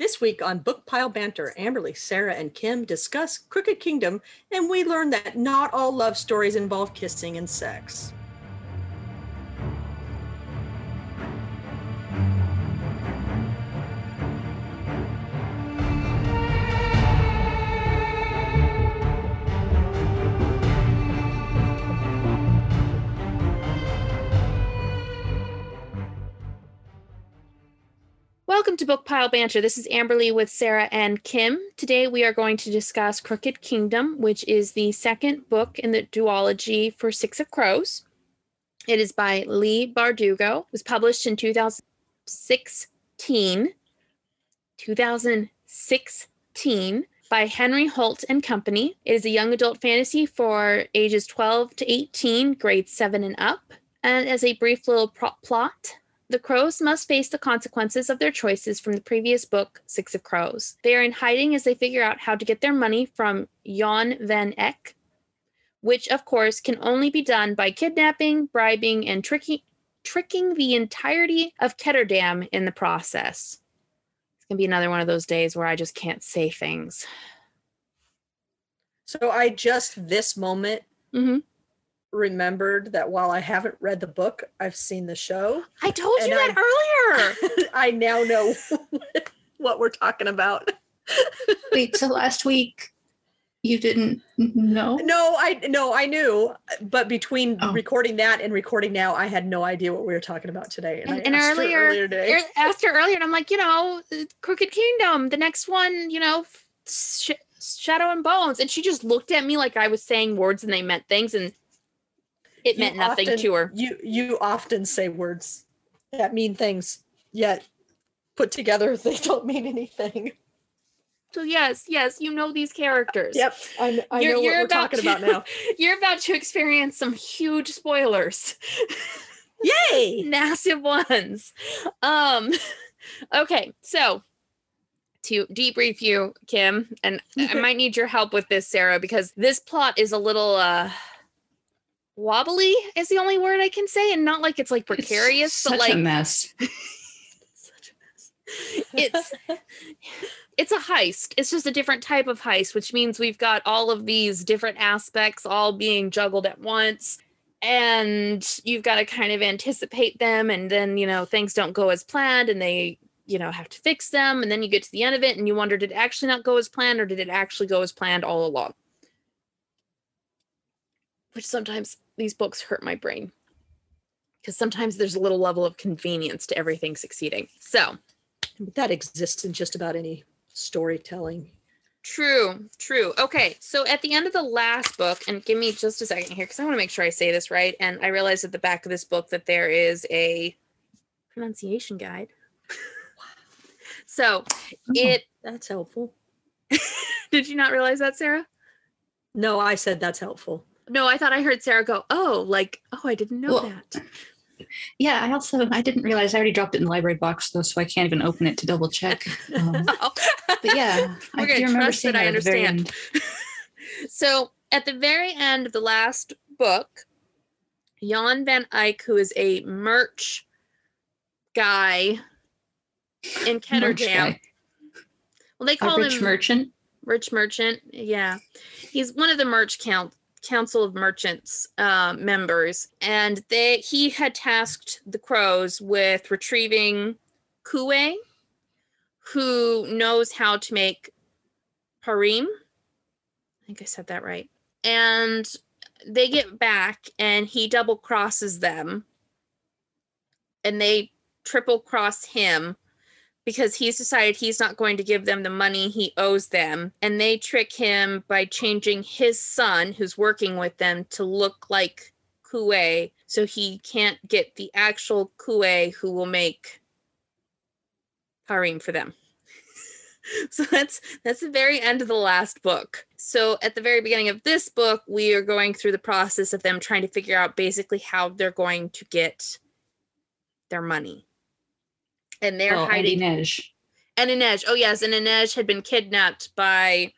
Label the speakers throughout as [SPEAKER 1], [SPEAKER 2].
[SPEAKER 1] This week on Book Pile Banter, Amberly, Sarah, and Kim discuss Crooked Kingdom, and we learn that not all love stories involve kissing and sex.
[SPEAKER 2] Welcome to Book Pile Banter. This is Amberly with Sarah and Kim. Today we are going to discuss Crooked Kingdom, which is the second book in the duology for Six of Crows. It is by Leigh Bardugo. It was published in 2016. 2016 by Henry Holt and Company. It is a young adult fantasy for ages 12 to 18, grades 7 and up. And as a brief little plot, the crows must face the consequences of their choices from the previous book, Six of Crows. They are in hiding as they figure out how to get their money from Jan van Eck, which, of course, can only be done by kidnapping, bribing, and tricking, tricking the entirety of Ketterdam in the process. It's going to be another one of those days where I just can't say things.
[SPEAKER 1] So I just this moment
[SPEAKER 2] Mm-hmm.
[SPEAKER 1] Remembered that while I haven't read the book, I've seen the show.
[SPEAKER 2] I told you
[SPEAKER 1] And
[SPEAKER 2] that earlier.
[SPEAKER 1] I now know what we're talking about.
[SPEAKER 3] Wait, so last week you didn't know?
[SPEAKER 1] No, I no, I knew, but between
[SPEAKER 3] Oh.
[SPEAKER 1] recording that and recording now, I had no idea what we were talking about today.
[SPEAKER 2] And,
[SPEAKER 1] I
[SPEAKER 2] and
[SPEAKER 1] her
[SPEAKER 2] earlier,
[SPEAKER 1] earlier
[SPEAKER 2] er- asked her earlier, and I'm like, you know, Crooked Kingdom, the next one, you know, sh- Shadow and Bones, and she just looked at me like I was saying words and they meant things, and it meant nothing
[SPEAKER 1] often-
[SPEAKER 2] to her.
[SPEAKER 1] You you often say words that mean things, yet put together they don't mean anything.
[SPEAKER 2] So yes, yes, you know these characters.
[SPEAKER 1] Yep, I, I
[SPEAKER 2] You're-
[SPEAKER 1] know what
[SPEAKER 2] you're
[SPEAKER 1] we're talking
[SPEAKER 2] to-
[SPEAKER 1] about now.
[SPEAKER 2] You're about to experience some huge spoilers.
[SPEAKER 1] Yay!
[SPEAKER 2] massive ones. Um okay, so to debrief you, Kim, and I might need your help with this, Sarah, because this plot is a little uh wobbly is the only word I can say, and not like it's like
[SPEAKER 3] It's
[SPEAKER 2] precarious,
[SPEAKER 3] such
[SPEAKER 2] but
[SPEAKER 3] a
[SPEAKER 2] like
[SPEAKER 3] mess.
[SPEAKER 1] Such a mess.
[SPEAKER 2] it's it's a heist. It's just a different type of heist, which means we've got all of these different aspects all being juggled at once. And you've got to kind of anticipate them, and then you know things don't go as planned, and they you know have to fix them, and then you get to the end of it, and you wonder did it actually not go as planned, or did it actually go as planned all along? Which sometimes these books hurt my brain because sometimes there's a little level of convenience to everything succeeding. So
[SPEAKER 1] But that exists in just about any storytelling.
[SPEAKER 2] True, true. Okay, so at the end of the last book, and give me just a second here because I want to make sure I say this right. And I realized at the back of this book that there is a pronunciation guide. so oh, it
[SPEAKER 1] That's helpful.
[SPEAKER 2] did you not realize that, Sarah?
[SPEAKER 1] No, I said that's helpful.
[SPEAKER 2] No, I thought I heard Sarah go, "Oh, like, oh, I didn't know
[SPEAKER 3] Well,
[SPEAKER 2] that."
[SPEAKER 3] Yeah, I also I didn't realize I already dropped it in the library box though, so I can't even open it to double check. Um,
[SPEAKER 2] Oh.
[SPEAKER 3] but yeah,
[SPEAKER 2] We're
[SPEAKER 3] I do remember seeing
[SPEAKER 2] that I
[SPEAKER 3] it at the very
[SPEAKER 2] understand. so at the very end of the last book, Jan van Eck, who is a merch guy in Ketterdam. Well, they
[SPEAKER 3] A
[SPEAKER 2] call
[SPEAKER 3] rich
[SPEAKER 2] him
[SPEAKER 3] merchant.
[SPEAKER 2] rich merchant. Yeah, he's one of the merch count council of merchants uh, members, and they he had tasked the crows with retrieving Kuwei, who knows how to make parem. I think I said that right. And they get back, and he double crosses them, and they triple cross him because he's decided he's not going to give them the money he owes them. And they trick him by changing his son, who's working with them, to look like Kuwei so he can't get the actual Kuwei who will make parem for them. so that's that's the very end of the last book. So at the very beginning of this book, we are going through the process of them trying to figure out basically how they're going to get their money. And they're
[SPEAKER 3] Oh,
[SPEAKER 2] hiding
[SPEAKER 3] Andy Nej.
[SPEAKER 2] and Inej. Oh yes, and Inej had been kidnapped by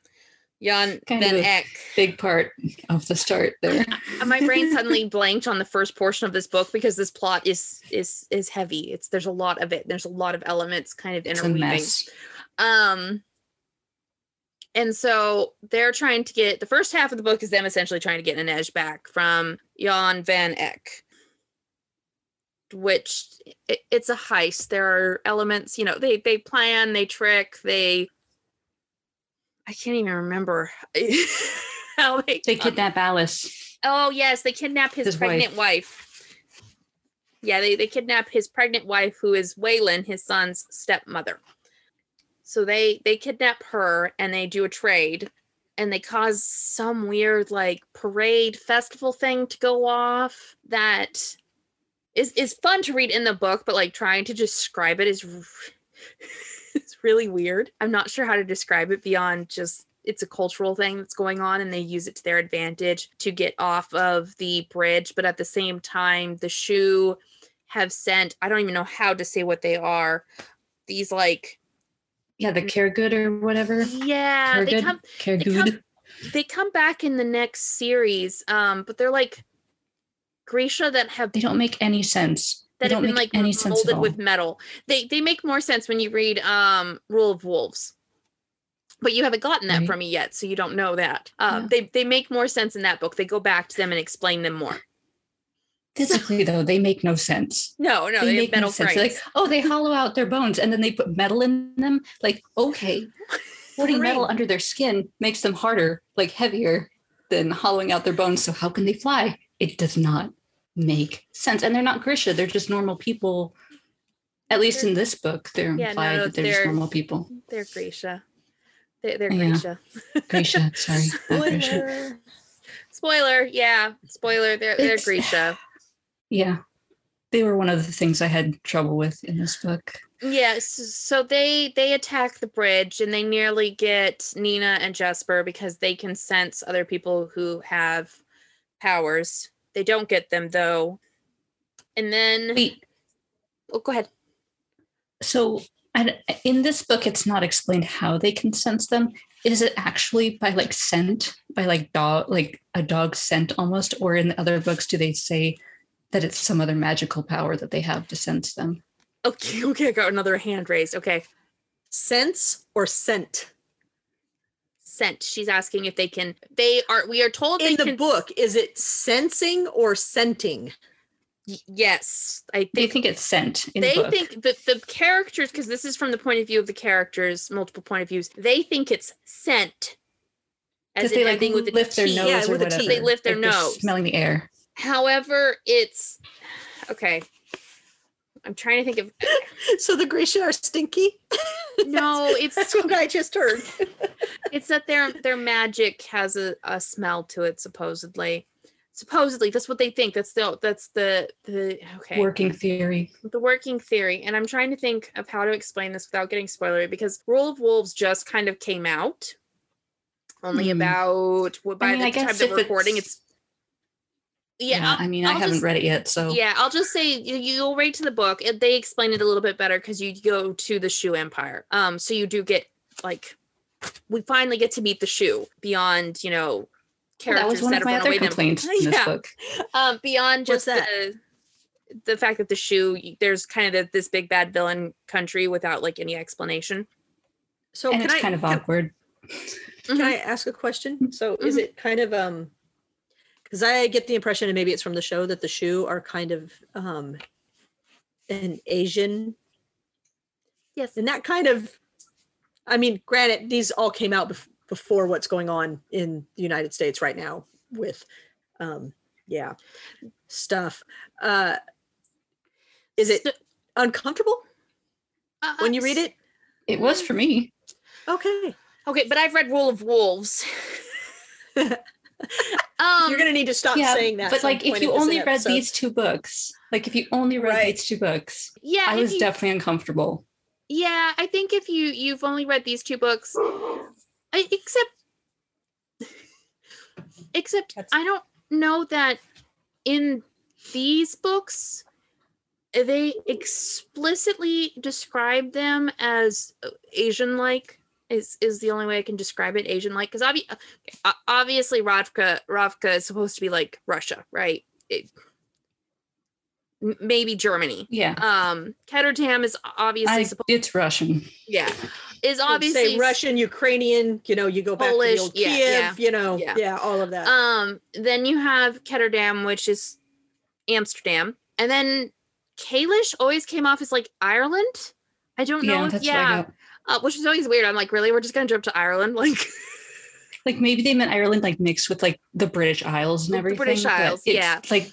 [SPEAKER 2] Jan
[SPEAKER 3] Kind
[SPEAKER 2] Van Eck.
[SPEAKER 3] Big part of the start there.
[SPEAKER 2] My brain suddenly blanked on the first portion of this book because this plot is is is heavy. It's there's a lot of it. There's a lot of elements kind of interweaving. Um, and so they're trying to get the first half of the book is them essentially trying to get Inej back from Jan van Eck, which it, it's a heist. There are elements, you know, they they plan, they trick, they. I can't even remember how they
[SPEAKER 3] They kidnap Alys.
[SPEAKER 2] Oh yes, they kidnap his,
[SPEAKER 3] His
[SPEAKER 2] pregnant wife. Yeah, they, they kidnap his pregnant wife, who is Wylan, his son's stepmother. So they they kidnap her and they do a trade, and they cause some weird like parade festival thing to go off that is is fun to read in the book, but like trying to describe it is it's really weird. I'm not sure how to describe it beyond just it's a cultural thing that's going on and they use it to their advantage to get off of the bridge but at the same time the Shu have sent i don't even know how to say what they are these like
[SPEAKER 3] Yeah, the Kherguud or whatever.
[SPEAKER 2] yeah they
[SPEAKER 3] Kherguud.
[SPEAKER 2] come
[SPEAKER 3] Kherguud.
[SPEAKER 2] come- they come back in the next series um but they're like Grisha that have
[SPEAKER 3] They don't make any sense. They
[SPEAKER 2] that have
[SPEAKER 3] don't
[SPEAKER 2] been
[SPEAKER 3] make
[SPEAKER 2] like
[SPEAKER 3] any sense
[SPEAKER 2] molded with metal. They they make more sense when you read um Rule of Wolves. But you haven't gotten that
[SPEAKER 3] Right.
[SPEAKER 2] from me yet, so you don't know that. Um,
[SPEAKER 3] Yeah.
[SPEAKER 2] They they make more sense in that book. They go back to them and explain them more.
[SPEAKER 3] Physically, though, they make no sense.
[SPEAKER 2] No, no,
[SPEAKER 3] they
[SPEAKER 2] they,
[SPEAKER 3] make
[SPEAKER 2] metal
[SPEAKER 3] no sense. They're like, oh, they hollow out their bones and then they put metal in them. Like, okay, putting metal under their skin makes them harder, like heavier than hollowing out their bones. So how can they fly? It does not make sense. And they're not Grisha. They're just normal people. At least in this book, they're
[SPEAKER 2] Yeah, no,
[SPEAKER 3] implied
[SPEAKER 2] no,
[SPEAKER 3] that they're, just
[SPEAKER 2] they're-
[SPEAKER 3] normal people.
[SPEAKER 2] They're Grisha. They're, they're
[SPEAKER 3] Yeah.
[SPEAKER 2] Grisha.
[SPEAKER 3] Grisha, sorry. not Grisha.
[SPEAKER 1] Spoiler.
[SPEAKER 2] Spoiler, yeah. Spoiler, they're they're
[SPEAKER 3] It's-
[SPEAKER 2] Grisha.
[SPEAKER 3] Yeah. They were one of the things I had trouble with in this book.
[SPEAKER 2] Yes, so they they attack the bridge and they nearly get Nina and Jasper because they can sense other people who have powers. They don't get them though. And then
[SPEAKER 3] Wait,
[SPEAKER 2] oh go ahead.
[SPEAKER 3] So I, in this book, it's not explained how they can sense them. Is it actually by like scent, by like dog, like a dog scent almost? Or in the other books, do they say that it's some other magical power that they have to sense them?
[SPEAKER 2] Okay, okay, I got another hand raised. Okay.
[SPEAKER 1] Sense or scent?
[SPEAKER 2] Scent. She's asking if they can they are we are told
[SPEAKER 1] In
[SPEAKER 2] they
[SPEAKER 1] the
[SPEAKER 2] can
[SPEAKER 1] book, is it sensing or scenting?
[SPEAKER 2] y- yes. I
[SPEAKER 3] They
[SPEAKER 2] think
[SPEAKER 3] think it's scent in
[SPEAKER 2] they
[SPEAKER 3] the book.
[SPEAKER 2] think that the characters because this is from the point of view of the characters multiple point of views they think it's scent as
[SPEAKER 3] because they like
[SPEAKER 2] ending with the
[SPEAKER 3] lift their
[SPEAKER 2] T.
[SPEAKER 3] nose
[SPEAKER 1] Yeah,
[SPEAKER 3] or
[SPEAKER 1] with a
[SPEAKER 3] whatever.
[SPEAKER 1] T.
[SPEAKER 2] They lift their
[SPEAKER 3] Like
[SPEAKER 2] nose.
[SPEAKER 3] smelling the air.
[SPEAKER 2] however it's okay i'm trying to think of
[SPEAKER 1] So the Grisha are stinky?
[SPEAKER 2] no it's
[SPEAKER 1] That's what I just heard.
[SPEAKER 2] it's that their their magic has a, a smell to it supposedly supposedly that's what they think that's the that's the the okay
[SPEAKER 3] Working theory.
[SPEAKER 2] the working theory and i'm trying to think of how to explain this without getting spoilery because rule of wolves just kind of came out only
[SPEAKER 3] Hmm.
[SPEAKER 2] about well, by
[SPEAKER 3] mean, I
[SPEAKER 2] the time
[SPEAKER 3] of
[SPEAKER 2] that recording
[SPEAKER 3] it's-
[SPEAKER 2] it's yeah,
[SPEAKER 3] I mean,
[SPEAKER 2] I'll
[SPEAKER 3] I haven't
[SPEAKER 2] just-
[SPEAKER 3] read it yet, so
[SPEAKER 2] yeah i'll just say you, you'll read to the book it, they explain it a little bit better because you go to the Shu empire um so you do get like we finally get to meet the Shu beyond you know
[SPEAKER 3] Well,
[SPEAKER 2] characters
[SPEAKER 3] that was one
[SPEAKER 2] that
[SPEAKER 3] of
[SPEAKER 2] have
[SPEAKER 3] my
[SPEAKER 2] run
[SPEAKER 3] other
[SPEAKER 2] away them
[SPEAKER 3] complaints in this
[SPEAKER 2] Yeah.
[SPEAKER 3] book.
[SPEAKER 2] um beyond
[SPEAKER 1] What's
[SPEAKER 2] just
[SPEAKER 1] that?
[SPEAKER 2] the the fact that the Shu there's kind of the, this big bad villain country without like any explanation
[SPEAKER 1] So
[SPEAKER 3] and
[SPEAKER 1] can
[SPEAKER 3] it's
[SPEAKER 1] I
[SPEAKER 3] kind of awkward.
[SPEAKER 1] can
[SPEAKER 2] Mhm.
[SPEAKER 1] I ask a question? So is
[SPEAKER 2] Mhm.
[SPEAKER 1] it kind of um because I get the impression, and maybe it's from the show, that the Shu are kind of um an Asian.
[SPEAKER 2] Yes.
[SPEAKER 1] And that kind of i mean granted these all came out bef- before what's going on in the united states right now with um yeah stuff. Uh is it
[SPEAKER 2] So-
[SPEAKER 1] uncomfortable
[SPEAKER 2] uh,
[SPEAKER 1] when you read it?
[SPEAKER 3] It was for me.
[SPEAKER 1] okay.
[SPEAKER 2] Okay but i've read rule of wolves um
[SPEAKER 1] you're gonna need to stop
[SPEAKER 3] yeah,
[SPEAKER 1] saying that
[SPEAKER 3] but like if you only read these two books, like if you only read
[SPEAKER 1] Right.
[SPEAKER 3] these two books,
[SPEAKER 2] yeah
[SPEAKER 3] I was
[SPEAKER 2] you-
[SPEAKER 3] definitely uncomfortable.
[SPEAKER 2] yeah i think if you you've only read these two books I, except except
[SPEAKER 1] That's-
[SPEAKER 2] i don't know that in these books they explicitly describe them as asian like is is the only way i can describe it asian like because obvi- uh, obviously ravka ravka is supposed to be like russia right it, maybe germany
[SPEAKER 3] Yeah.
[SPEAKER 2] um Ketterdam is obviously
[SPEAKER 3] I,
[SPEAKER 2] supposed
[SPEAKER 3] it's Russian.
[SPEAKER 2] yeah is obviously
[SPEAKER 1] say Russian, Ukrainian, you know, you go back to the old
[SPEAKER 2] yeah,
[SPEAKER 1] Kiev,
[SPEAKER 2] yeah,
[SPEAKER 1] you know,
[SPEAKER 2] yeah.
[SPEAKER 1] yeah. all of that.
[SPEAKER 2] Um, then you have Ketterdam, which is Amsterdam, and then Kaelish always came off as like Ireland. I don't know
[SPEAKER 3] Yeah,
[SPEAKER 2] if
[SPEAKER 3] that's what I
[SPEAKER 2] yeah,
[SPEAKER 3] got.
[SPEAKER 2] Uh, which is always weird. I'm like, really, we're just gonna jump to Ireland, like
[SPEAKER 3] Like maybe they meant Ireland like mixed with like the British Isles and
[SPEAKER 2] The
[SPEAKER 3] everything.
[SPEAKER 2] British Isles,
[SPEAKER 3] it's,
[SPEAKER 2] yeah.
[SPEAKER 3] Like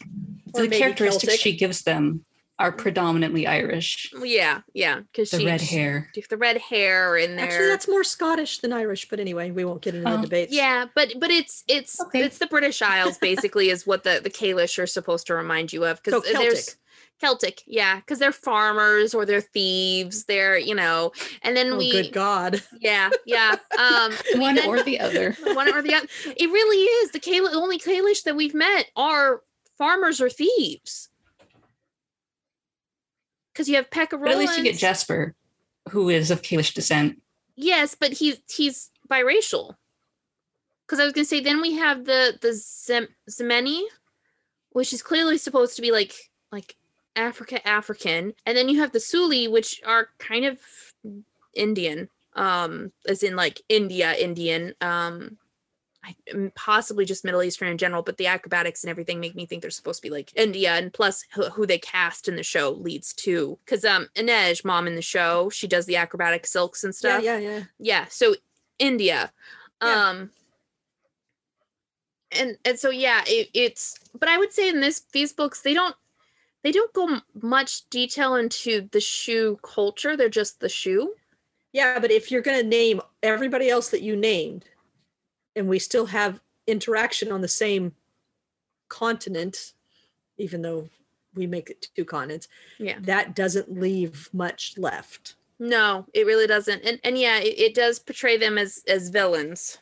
[SPEAKER 1] Or
[SPEAKER 3] the characteristics
[SPEAKER 1] Celtic.
[SPEAKER 3] she gives them are predominantly Irish.
[SPEAKER 2] yeah, yeah, because
[SPEAKER 3] The
[SPEAKER 2] she
[SPEAKER 3] red hair.
[SPEAKER 2] the red hair in there.
[SPEAKER 1] Actually, that's more Scottish than Irish, but anyway, we won't get into
[SPEAKER 3] Oh.
[SPEAKER 1] the debates.
[SPEAKER 2] Yeah, but but it's it's
[SPEAKER 3] Okay.
[SPEAKER 2] it's the British Isles basically is what the the Kaelish are supposed to remind you of
[SPEAKER 1] So
[SPEAKER 2] because there's
[SPEAKER 1] Celtic.
[SPEAKER 2] Yeah, because they're farmers or they're thieves. They're you know, and then
[SPEAKER 1] Oh,
[SPEAKER 2] we
[SPEAKER 1] good God.
[SPEAKER 2] yeah yeah um
[SPEAKER 3] One
[SPEAKER 2] then-
[SPEAKER 3] or the other.
[SPEAKER 2] one or the other. It really is the. The only Kaelish that we've met are farmers or thieves. Because you have Pekka
[SPEAKER 3] But at least you get. Jesper, who is of Kaelish descent.
[SPEAKER 2] Yes, but he's he's biracial. Because I was gonna say, then we have the the Zem- Zemeni, which is clearly supposed to be like like Africa African, and then you have the Suli, which are kind of Indian, um, as in like India Indian, um, I, possibly just Middle Eastern in general. But the acrobatics and everything make me think they're supposed to be like India, and plus who, who they cast in the show leads to because um Inej, mom in the show, she does the acrobatic silks and
[SPEAKER 1] Yeah,
[SPEAKER 2] stuff
[SPEAKER 1] yeah, yeah.
[SPEAKER 2] yeah so india
[SPEAKER 1] Yeah.
[SPEAKER 2] um and and so yeah it, it's but i would say in this these books they don't they don't go m- much detail into the Shu culture they're just the Shu
[SPEAKER 1] Yeah, but if you're going to name everybody else that you named, and we still have interaction on the same continent, even though we make it two continents,
[SPEAKER 2] yeah
[SPEAKER 1] that doesn't leave much left.
[SPEAKER 2] no it really doesn't and and yeah it, it does portray them as as villains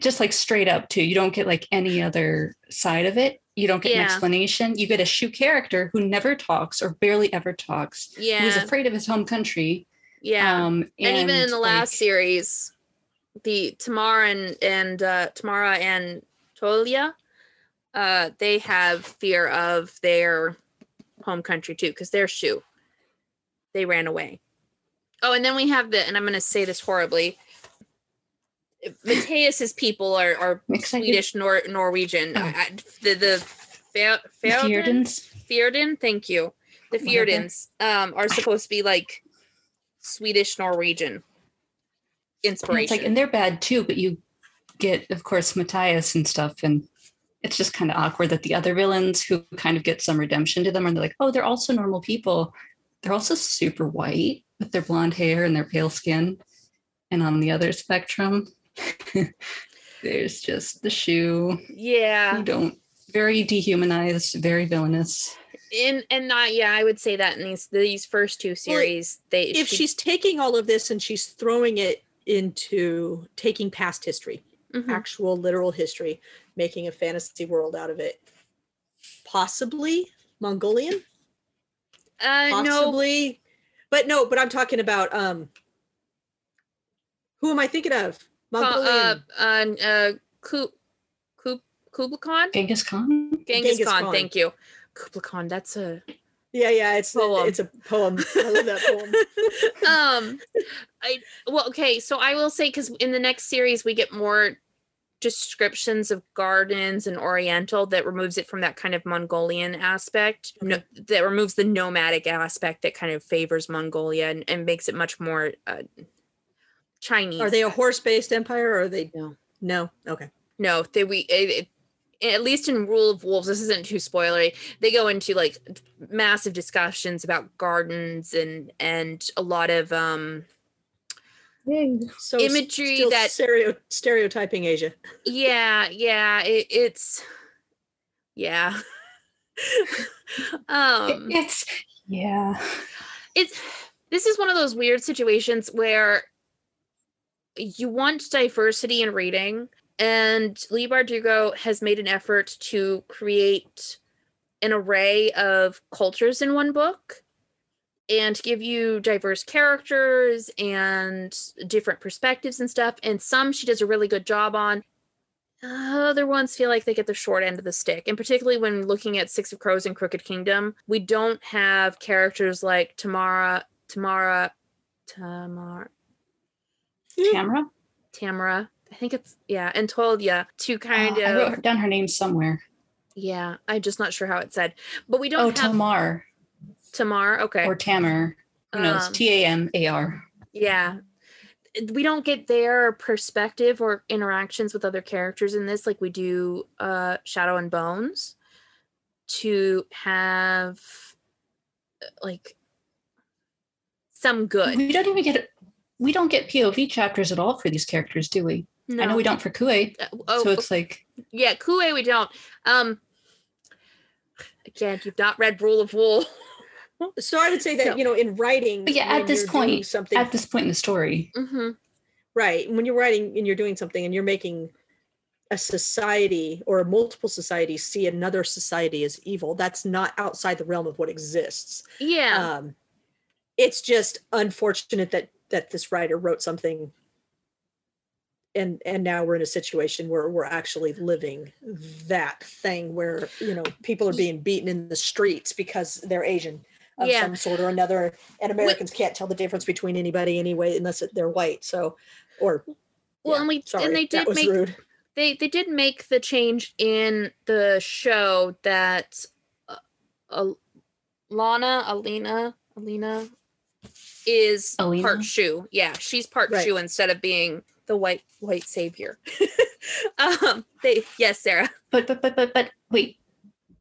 [SPEAKER 3] Just like straight up too. You don't get like any other side of it. You don't get
[SPEAKER 2] Yeah.
[SPEAKER 3] an explanation. You get a Shu character who never talks or barely ever talks.
[SPEAKER 2] Yeah.
[SPEAKER 3] Who's afraid of his home country.
[SPEAKER 2] yeah
[SPEAKER 3] Um,
[SPEAKER 2] and, even in the last
[SPEAKER 3] like,
[SPEAKER 2] series the tamara and and uh tamara and tolia uh they have fear of their home country too because they're Shu they ran away oh and then we have the and i'm going to say this horribly Mateus's people are, are
[SPEAKER 3] excited.
[SPEAKER 2] Swedish Nor- Norwegian.
[SPEAKER 3] Oh.
[SPEAKER 2] I, the the Fe-
[SPEAKER 3] Fjerdans.
[SPEAKER 2] Fjorden, thank you. The. Fjerdans um, are supposed to be like Swedish Norwegian
[SPEAKER 3] And
[SPEAKER 2] inspiration.
[SPEAKER 3] it's like, and they're bad too, but you get, of course, Matthias and stuff. And it's just kind of awkward that the other villains who kind of get some redemption to them and they're like, oh, they're also normal people. They're also super white with their blonde hair and their pale skin. And on the other spectrum, there's just the Shu
[SPEAKER 2] yeah,
[SPEAKER 3] who don't very dehumanized, very villainous.
[SPEAKER 2] And and not yeah, I would say that in these these first two series, they
[SPEAKER 1] If
[SPEAKER 2] she-
[SPEAKER 1] she's taking all of this and she's throwing it into taking past history,
[SPEAKER 2] Mhm.
[SPEAKER 1] actual literal history, making a fantasy world out of it, possibly Mongolian,
[SPEAKER 2] uh, no,
[SPEAKER 1] possibly, but no, but I'm talking about um. Who am I thinking of?
[SPEAKER 2] Uh,
[SPEAKER 1] Mongolian.
[SPEAKER 2] uh, uh, Ku, Ku, Kublai Khan,
[SPEAKER 3] Genghis Khan?
[SPEAKER 2] Genghis,
[SPEAKER 1] Genghis
[SPEAKER 2] Khan,
[SPEAKER 1] Khan.
[SPEAKER 2] Thank you, Kublai Khan. That's a
[SPEAKER 1] yeah, yeah, it's
[SPEAKER 2] poem.
[SPEAKER 1] it's a poem. I love that poem.
[SPEAKER 2] um i well okay so i will say because in the next series we get more descriptions of gardens and oriental that removes it from that kind of mongolian aspect no, that removes the nomadic aspect that kind of favors mongolia and, and makes it much more uh, chinese
[SPEAKER 1] Are they a horse-based empire or are they
[SPEAKER 2] No.
[SPEAKER 1] No. Okay.
[SPEAKER 2] no they we it, it, at least in rule of wolves this isn't too spoilery they go into like massive discussions about gardens and and a lot of um
[SPEAKER 1] So
[SPEAKER 2] Imagery
[SPEAKER 1] still
[SPEAKER 2] that-
[SPEAKER 1] stereo, stereotyping Asia.
[SPEAKER 2] yeah yeah it, it's yeah um
[SPEAKER 3] It's, yeah.
[SPEAKER 2] it's this is one of those weird situations where you want diversity in reading and leigh bardugo has made an effort to create an array of cultures in one book and give you diverse characters and different perspectives and stuff and some she does a really good job on. Other ones feel like they get the short end of the stick and particularly when looking at six of crows and crooked kingdom we don't have characters like tamara tamara Tamar
[SPEAKER 3] Tamara.
[SPEAKER 2] Tamara. I think it's yeah, and told yeah to kind
[SPEAKER 3] Oh, I
[SPEAKER 2] of
[SPEAKER 3] wrote down her name somewhere.
[SPEAKER 2] yeah. I'm just not sure how it said, but we don't
[SPEAKER 3] Oh,
[SPEAKER 2] have
[SPEAKER 3] Tamar
[SPEAKER 2] Tamar. Okay,
[SPEAKER 3] or Tamar. Who knows?
[SPEAKER 2] Um,
[SPEAKER 3] T A M A R.
[SPEAKER 2] yeah. We don't get their perspective or interactions with other characters in this like we do uh Shadow and Bones to have uh, like some good.
[SPEAKER 3] We don't even get we don't get POV chapters at all for these characters, do we? No. I know we don't for Kue.
[SPEAKER 2] Uh, oh,
[SPEAKER 3] so it's like
[SPEAKER 2] yeah, Kue we don't. Um again, you've not read Rule of Wool.
[SPEAKER 1] So I would say that
[SPEAKER 2] So-
[SPEAKER 1] you know, in writing,
[SPEAKER 3] But yeah, at this point-
[SPEAKER 1] something
[SPEAKER 3] at this point in the story.
[SPEAKER 2] hmm
[SPEAKER 1] right when you're writing and you're doing something and you're making a society or multiple societies see another society as evil that's not outside the realm of what exists
[SPEAKER 2] Yeah.
[SPEAKER 1] um it's just unfortunate that that this writer wrote something and and now we're in a situation where we're actually living that thing where you know people are being beaten in the streets because they're asian of
[SPEAKER 2] Yeah.
[SPEAKER 1] some sort or another and americans can't tell the difference between anybody anyway unless they're white so or
[SPEAKER 2] Well,
[SPEAKER 1] yeah,
[SPEAKER 2] and we
[SPEAKER 1] sorry,
[SPEAKER 2] and they did make
[SPEAKER 1] rude.
[SPEAKER 2] they they did make the change in the show that uh, Al- Lana Alina Alina is
[SPEAKER 3] Alina?
[SPEAKER 2] part Shu. Yeah, she's part
[SPEAKER 1] Right.
[SPEAKER 2] Shu instead of being the white white savior. um, they yes, Sarah.
[SPEAKER 3] But but but but but wait.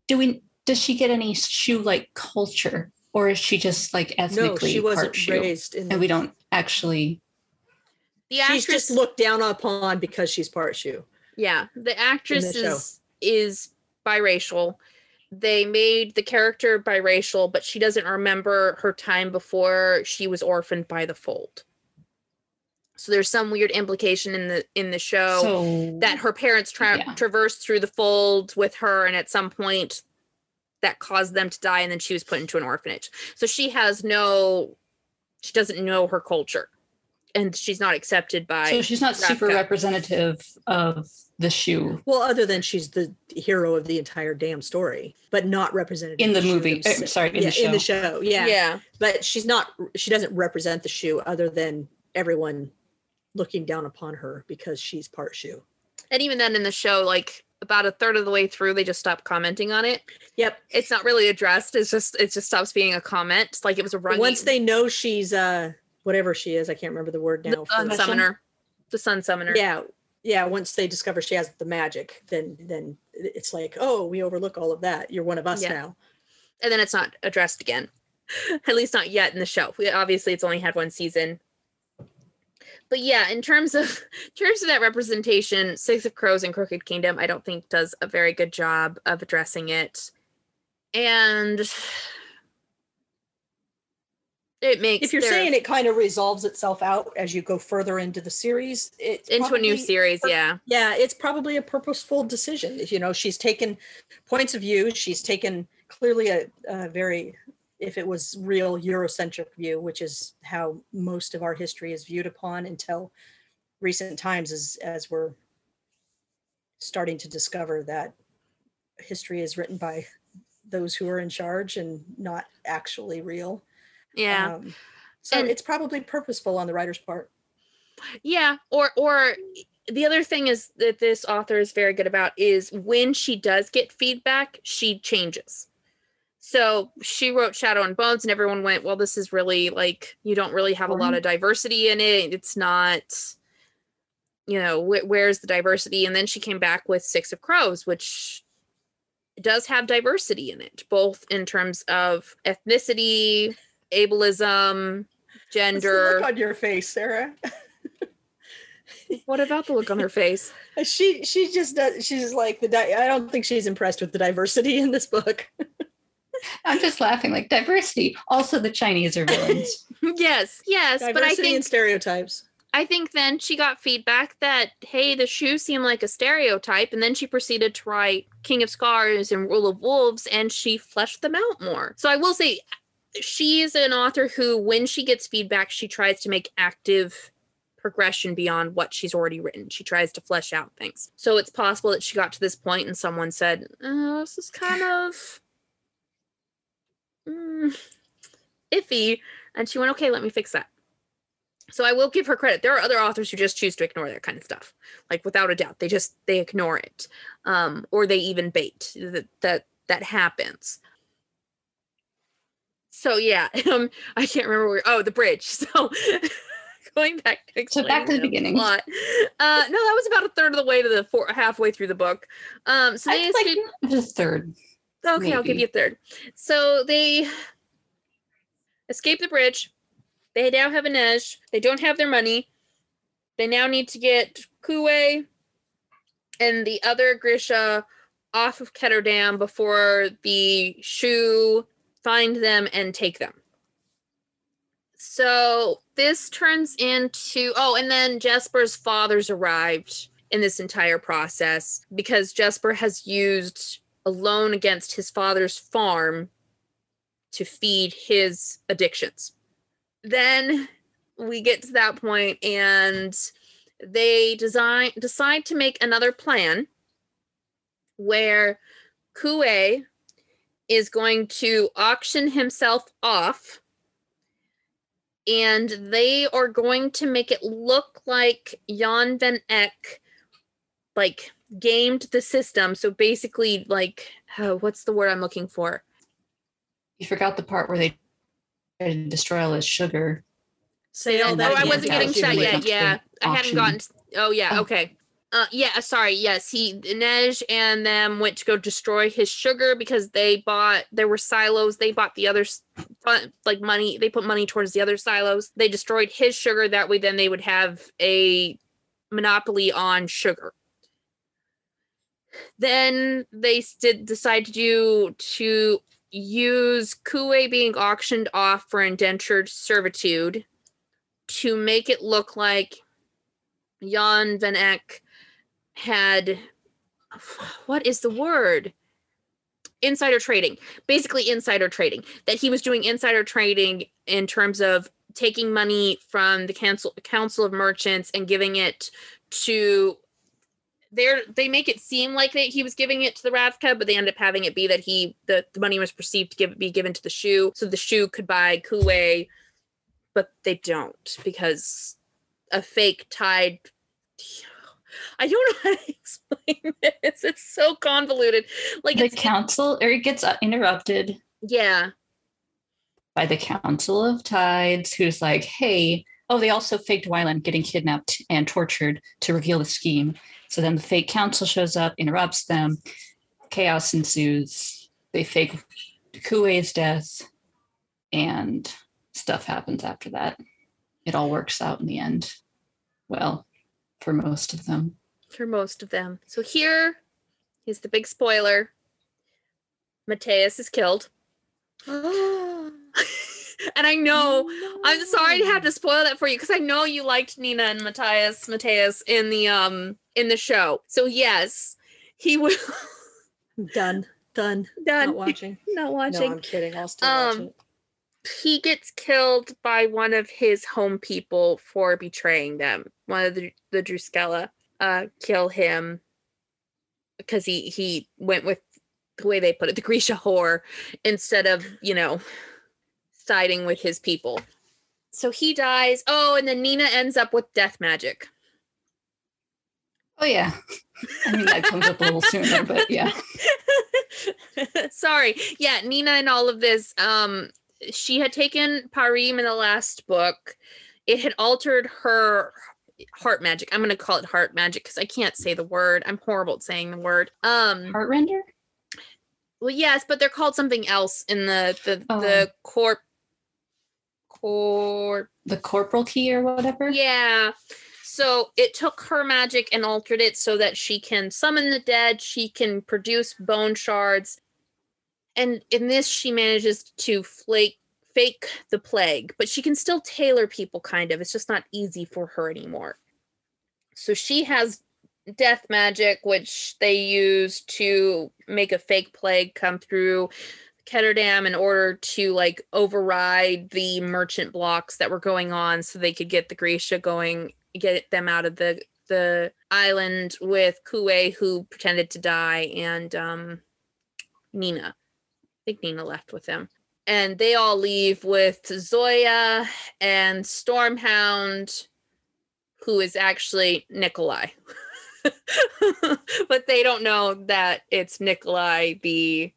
[SPEAKER 3] Do we does she get any Shu like culture? Or is she just like ethnically
[SPEAKER 1] no
[SPEAKER 3] ethnically
[SPEAKER 1] she wasn't
[SPEAKER 3] part Shu?
[SPEAKER 1] raised in
[SPEAKER 3] And
[SPEAKER 1] the,
[SPEAKER 3] we don't actually
[SPEAKER 2] The
[SPEAKER 1] she's
[SPEAKER 2] actress,
[SPEAKER 1] just looked down upon because she's part Shu
[SPEAKER 2] yeah, the actress
[SPEAKER 1] the show.
[SPEAKER 2] is is biracial. They made the character biracial, but she doesn't remember her time before she was orphaned by the fold. So there's some weird implication in the in the show
[SPEAKER 3] so
[SPEAKER 2] that her parents tra-
[SPEAKER 3] Yeah.
[SPEAKER 2] traversed through the fold with her, and at some point that caused them to die, and then she was put into an orphanage. So she has no, she doesn't know her culture, and she's not accepted by.
[SPEAKER 3] so she's not super representative of the Shu
[SPEAKER 1] Well, other than she's the hero of the entire damn story, but not represented
[SPEAKER 3] in the
[SPEAKER 1] Shu
[SPEAKER 3] movie. uh, sorry, in
[SPEAKER 1] yeah,
[SPEAKER 3] the show.
[SPEAKER 1] in the show, yeah.
[SPEAKER 2] yeah,
[SPEAKER 1] But she's not. She doesn't represent the Shu, other than everyone looking down upon her because she's part Shu.
[SPEAKER 2] and even then in the show, like about a third of the way through, they just stopped commenting on it.
[SPEAKER 1] Yep.
[SPEAKER 2] It's not really addressed. It's just it just stops being a comment. Like it was a running.
[SPEAKER 1] Once they know she's uh whatever she is, I can't remember the word
[SPEAKER 2] the
[SPEAKER 1] now.
[SPEAKER 2] sun
[SPEAKER 1] for-
[SPEAKER 2] summoner, the sun summoner.
[SPEAKER 1] yeah, yeah. Once they discover she has the magic, then then it's like, oh, we overlook all of that. You're one of us
[SPEAKER 2] Yeah.
[SPEAKER 1] now.
[SPEAKER 2] and then it's not addressed again at least not yet in the show we, obviously it's only had one season but yeah in terms of in terms of that representation six of crows and crooked kingdom i don't think does a very good job of addressing it and it makes
[SPEAKER 1] If you're
[SPEAKER 2] their-
[SPEAKER 1] saying it kind of resolves itself out as you go further into the series, it's
[SPEAKER 2] into a new series yeah.
[SPEAKER 1] yeah it's probably a purposeful decision. You know she's taken points of view she's taken clearly a, a very if it was real eurocentric view which is how most of our history is viewed upon until recent times as as we're starting to discover that history is written by those who are in charge and not actually real
[SPEAKER 2] yeah
[SPEAKER 1] um, so
[SPEAKER 2] And-
[SPEAKER 1] it's probably purposeful on the writer's part
[SPEAKER 2] Yeah, or or the other thing is that this author is very good about is when she does get feedback, she changes. So she wrote Shadow and Bones, and everyone went, "Well, this is really like you don't really have a lot of diversity in it. It's not, you know, wh- where's the diversity?" And then she came back with Six of Crows, which does have diversity in it, both in terms of ethnicity, ableism,
[SPEAKER 1] What's the
[SPEAKER 2] gender.
[SPEAKER 1] look on your face sarah
[SPEAKER 2] What about the look on her face?
[SPEAKER 1] she she just does she's like the di- i don't think she's impressed with the diversity in this book
[SPEAKER 3] I'm just laughing like diversity. Also, the Chinese are villains.
[SPEAKER 2] yes, yes,
[SPEAKER 1] diversity
[SPEAKER 2] but I think
[SPEAKER 1] and stereotypes
[SPEAKER 2] I think then she got feedback that hey, the Shu seemed like a stereotype, and then she proceeded to write King of Scars and Rule of Wolves, and she fleshed them out more. So I will say, she is an author who, when she gets feedback, she tries to make active progression beyond what she's already written. She tries to flesh out things. So it's possible that she got to this point and someone said, oh, "This is kind of." mm, iffy and she went okay let me fix that So I will give her credit. There are other authors who just choose to ignore that kind of stuff, like without a doubt. They just they ignore it, um, or they even bait. That that that happens. So yeah, um, I can't remember where. Oh, the bridge. So going back to
[SPEAKER 3] So back to the beginning.
[SPEAKER 2] plot. Uh, no, that was about a third of the way to the four, halfway through the book. Um, so they
[SPEAKER 3] I like
[SPEAKER 2] escape-
[SPEAKER 3] the third.
[SPEAKER 2] Okay, I'll give you a third. So they escape the bridge. They now have an edge. They don't have their money. They now need to get Kuwei and the other Grisha off of Ketterdam before the Shu find them and take them. So this turns into oh, and then Jesper's father's arrived in this entire process because Jesper has used a loan against his father's farm to feed his addictions. Then we get to that point and they design decide to make another plan where Kuwei is going to auction himself off and they are going to make it look like Jan van Eck like gamed the system. So basically, like, uh, what's the word I'm looking for?
[SPEAKER 3] You forgot the part where they tried to destroy all his sugar.
[SPEAKER 1] Say all that.
[SPEAKER 2] oh, I wasn't getting
[SPEAKER 3] was
[SPEAKER 2] to that
[SPEAKER 3] really
[SPEAKER 2] yet. Yeah, I hadn't gotten. Oh, yeah.
[SPEAKER 3] Oh.
[SPEAKER 2] Okay. Uh, yeah. Sorry. Yes, he Nej and them went to go destroy his sugar because they bought. There were silos. They bought the other like money. They put money towards the other silos. They destroyed his sugar. That way, then they would have a monopoly on sugar. Then they did decide to do to use Kuwei being auctioned off for indentured servitude to make it look like Jan van Eck had what is the word? Insider trading. Basically insider trading. That he was doing insider trading in terms of taking money from the council council of merchants and giving it to there they make it seem like that he was giving it to the Ravka, but they end up having it be that he the, the money was perceived to give be given to the Shu, so the Shu could buy Kuwei, but they don't because a fake tied. I don't know how to explain this. It's so convoluted. Like
[SPEAKER 3] the council, or it gets uh, interrupted
[SPEAKER 2] yeah,
[SPEAKER 3] by the Council of Tides, who's like, hey, oh, they also faked Wylan getting kidnapped and tortured to reveal the scheme. So then the fake council shows up, interrupts them, chaos ensues. They fake Kuwei's death, and stuff happens after that. It all works out in the end. Well, for most of them.
[SPEAKER 2] for most of them. So here is the big spoiler. Mateus is killed. and I know I'm sorry to have to spoil that for you because I know you liked Nina and Matthias Mateus in the um in the show. So yes, he will
[SPEAKER 1] Done. Done.
[SPEAKER 2] done.
[SPEAKER 1] Not watching.
[SPEAKER 2] Not watching.
[SPEAKER 1] No,
[SPEAKER 2] watching.
[SPEAKER 1] I'm kidding. I'll still
[SPEAKER 2] Um,
[SPEAKER 1] watch it.
[SPEAKER 2] He gets killed by one of his home people for betraying them. One of the the drüskelle uh kill him because he he went with the way they put it, the Grisha whore, instead of, you know, siding with his people. So he dies. Oh, and then Nina ends up with death magic.
[SPEAKER 3] Oh, yeah. I mean, that comes up a little sooner, but yeah.
[SPEAKER 2] Sorry. Yeah, Nina and all of this. Um, she had taken Parem in the last book. It had altered her heart magic. I'm gonna call it heart magic because I can't say the word. I'm horrible at saying the word. Um
[SPEAKER 3] Heartrender?
[SPEAKER 2] well yes, but they're called something else in the the the corp corp
[SPEAKER 3] The Corporalki or whatever?
[SPEAKER 2] Yeah. So it took her magic and altered it so that she can summon the dead, she can produce bone shards. And in this, she manages to flake fake the plague, but she can still tailor people kind of. It's just not easy for her anymore. So she has death magic, which they use to make a fake plague come through Ketterdam in order to like override the merchant blocks that were going on so they could get the Grisha going, get them out of the the island with Kuwei who pretended to die and um Nina. I think Nina left with them. and they all leave with Zoya and Sturmhond, who is actually Nikolai. but they don't know that it's Nikolai, the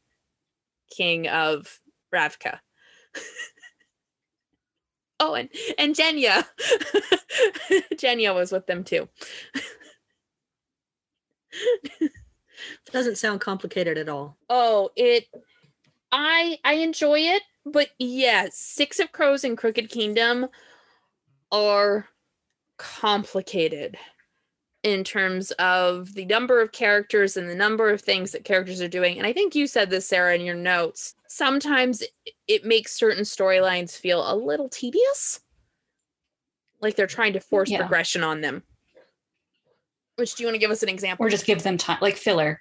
[SPEAKER 2] king of Ravka. oh, and and Genya. Genya was with them too.
[SPEAKER 1] Doesn't sound complicated at all.
[SPEAKER 2] Oh, it I I enjoy it, but yeah, Six of Crows and Crooked Kingdom are complicated in terms of the number of characters and the number of things that characters are doing. And I think you said this, Sarah, in your notes. Sometimes it makes certain storylines feel a little tedious, like they're trying to force
[SPEAKER 3] Yeah.
[SPEAKER 2] progression on them. Which do you want to give us an example?
[SPEAKER 3] Or just give them time, like filler.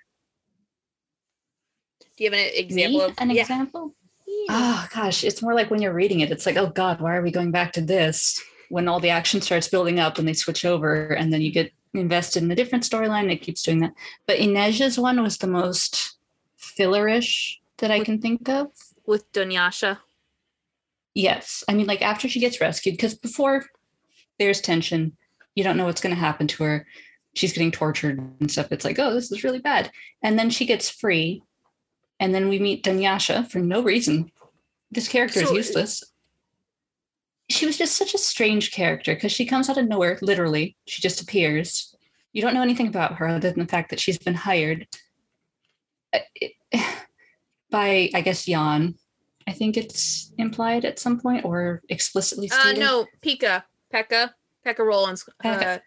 [SPEAKER 2] Do you have an example of
[SPEAKER 3] an
[SPEAKER 2] yeah.
[SPEAKER 3] example?
[SPEAKER 2] Yeah.
[SPEAKER 3] Oh gosh, it's more like when you're reading it, it's like, oh God, why are we going back to this? When all the action starts building up and they switch over, and then you get invested in a different storyline, it keeps doing that. But Inezja's one was the most fillerish that I can think of.
[SPEAKER 2] with Dunyasha?
[SPEAKER 3] Yes. I mean, like after she gets rescued, because before there's tension, you don't know what's going to happen to her. She's getting tortured and stuff. It's like, oh, this is really bad. And then she gets free. And then we meet Dunyasha for no reason. This character is useless. She was just such a strange character because she comes out of nowhere, literally. She just appears. You don't know anything about her other than the fact that she's been hired uh, by, I guess, Jan. I think it's implied at some point or explicitly
[SPEAKER 2] Uh
[SPEAKER 3] stated.
[SPEAKER 2] no, Pika, Pekka, Pekka Rollins. Uh,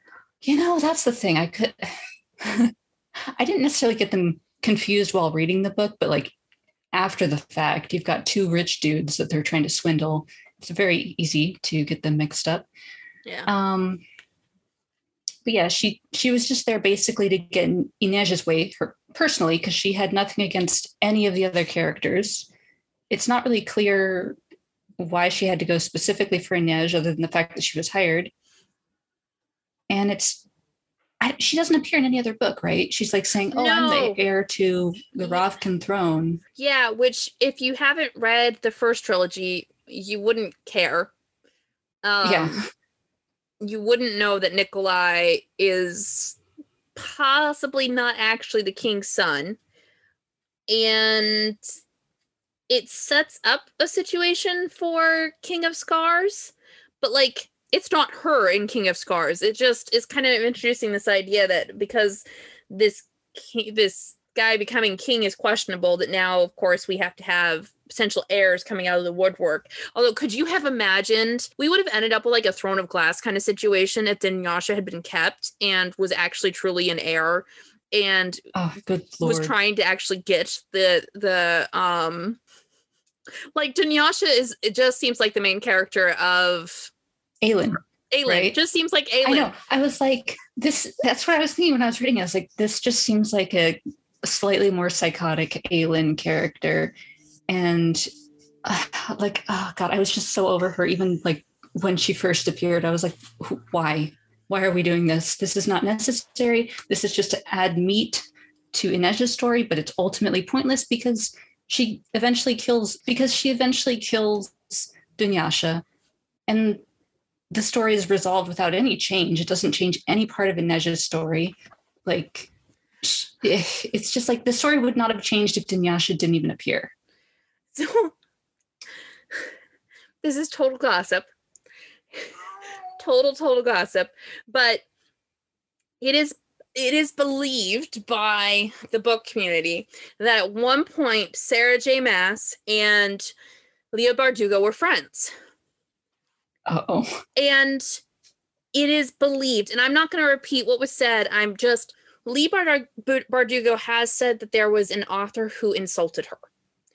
[SPEAKER 3] You know, that's the thing. I could I didn't necessarily get them confused while reading the book, but like after the fact, you've got two rich dudes that they're trying to swindle. It's very easy to get them mixed up.
[SPEAKER 2] yeah.
[SPEAKER 3] Um but yeah, she she was just there basically to get in Inez's way her personally because she had nothing against any of the other characters. It's not really clear why she had to go specifically for Inez other than the fact that she was hired. And it's I, she doesn't appear in any other book, right? She's like saying, "Oh, I'm the heir to the Ravkan throne."
[SPEAKER 2] Yeah, which if you haven't read the first trilogy, you wouldn't care. Um,
[SPEAKER 3] yeah,
[SPEAKER 2] you wouldn't know that Nikolai is possibly not actually the king's son. And it sets up a situation for King of Scars, but like it's not her in King of Scars. It just is kind of introducing this idea that because this this guy becoming king is questionable, that now of course we have to have potential heirs coming out of the woodwork. Although, could you have imagined we would have ended up with like a throne of glass kind of situation if Dunyasha had been kept and was actually truly an heir and
[SPEAKER 3] oh,
[SPEAKER 2] was trying to actually get the the um like Dunyasha is it just seems like the main character of
[SPEAKER 3] Aelin.
[SPEAKER 2] Aelin.
[SPEAKER 3] Right.
[SPEAKER 2] It just seems like Aelin.
[SPEAKER 3] I know. I was like, this. That's what I was thinking when I was reading. it. I was like, this just seems like a slightly more psychotic Aelin character, and uh, like, oh god, I was just so over her. Even like when she first appeared, I was like, why? Why are we doing this? This is not necessary. This is just to add meat to Inezja's story, but it's ultimately pointless because she eventually kills because she eventually kills Dunyasha, and the story is resolved without any change. It doesn't change any part of Inezja's story. Like, eh, it's just like the story would not have changed if Dunyasha didn't even appear.
[SPEAKER 2] So this is total gossip. total, total gossip. But it is it is believed by the book community that at one point Sarah J. Maas and Leah Bardugo were friends.
[SPEAKER 3] Oh,
[SPEAKER 2] And it is believed, and I'm not going to repeat what was said. I'm just Leigh Bard- Bardugo has said that there was an author who insulted her,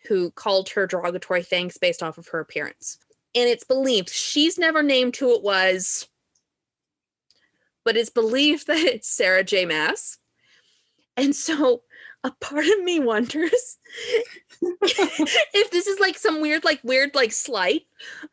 [SPEAKER 2] who called her derogatory things based off of her appearance. And it's believed she's never named who it was, but it's believed that it's Sarah J. Maas. And so a part of me wonders if this is like some weird, like weird, like slight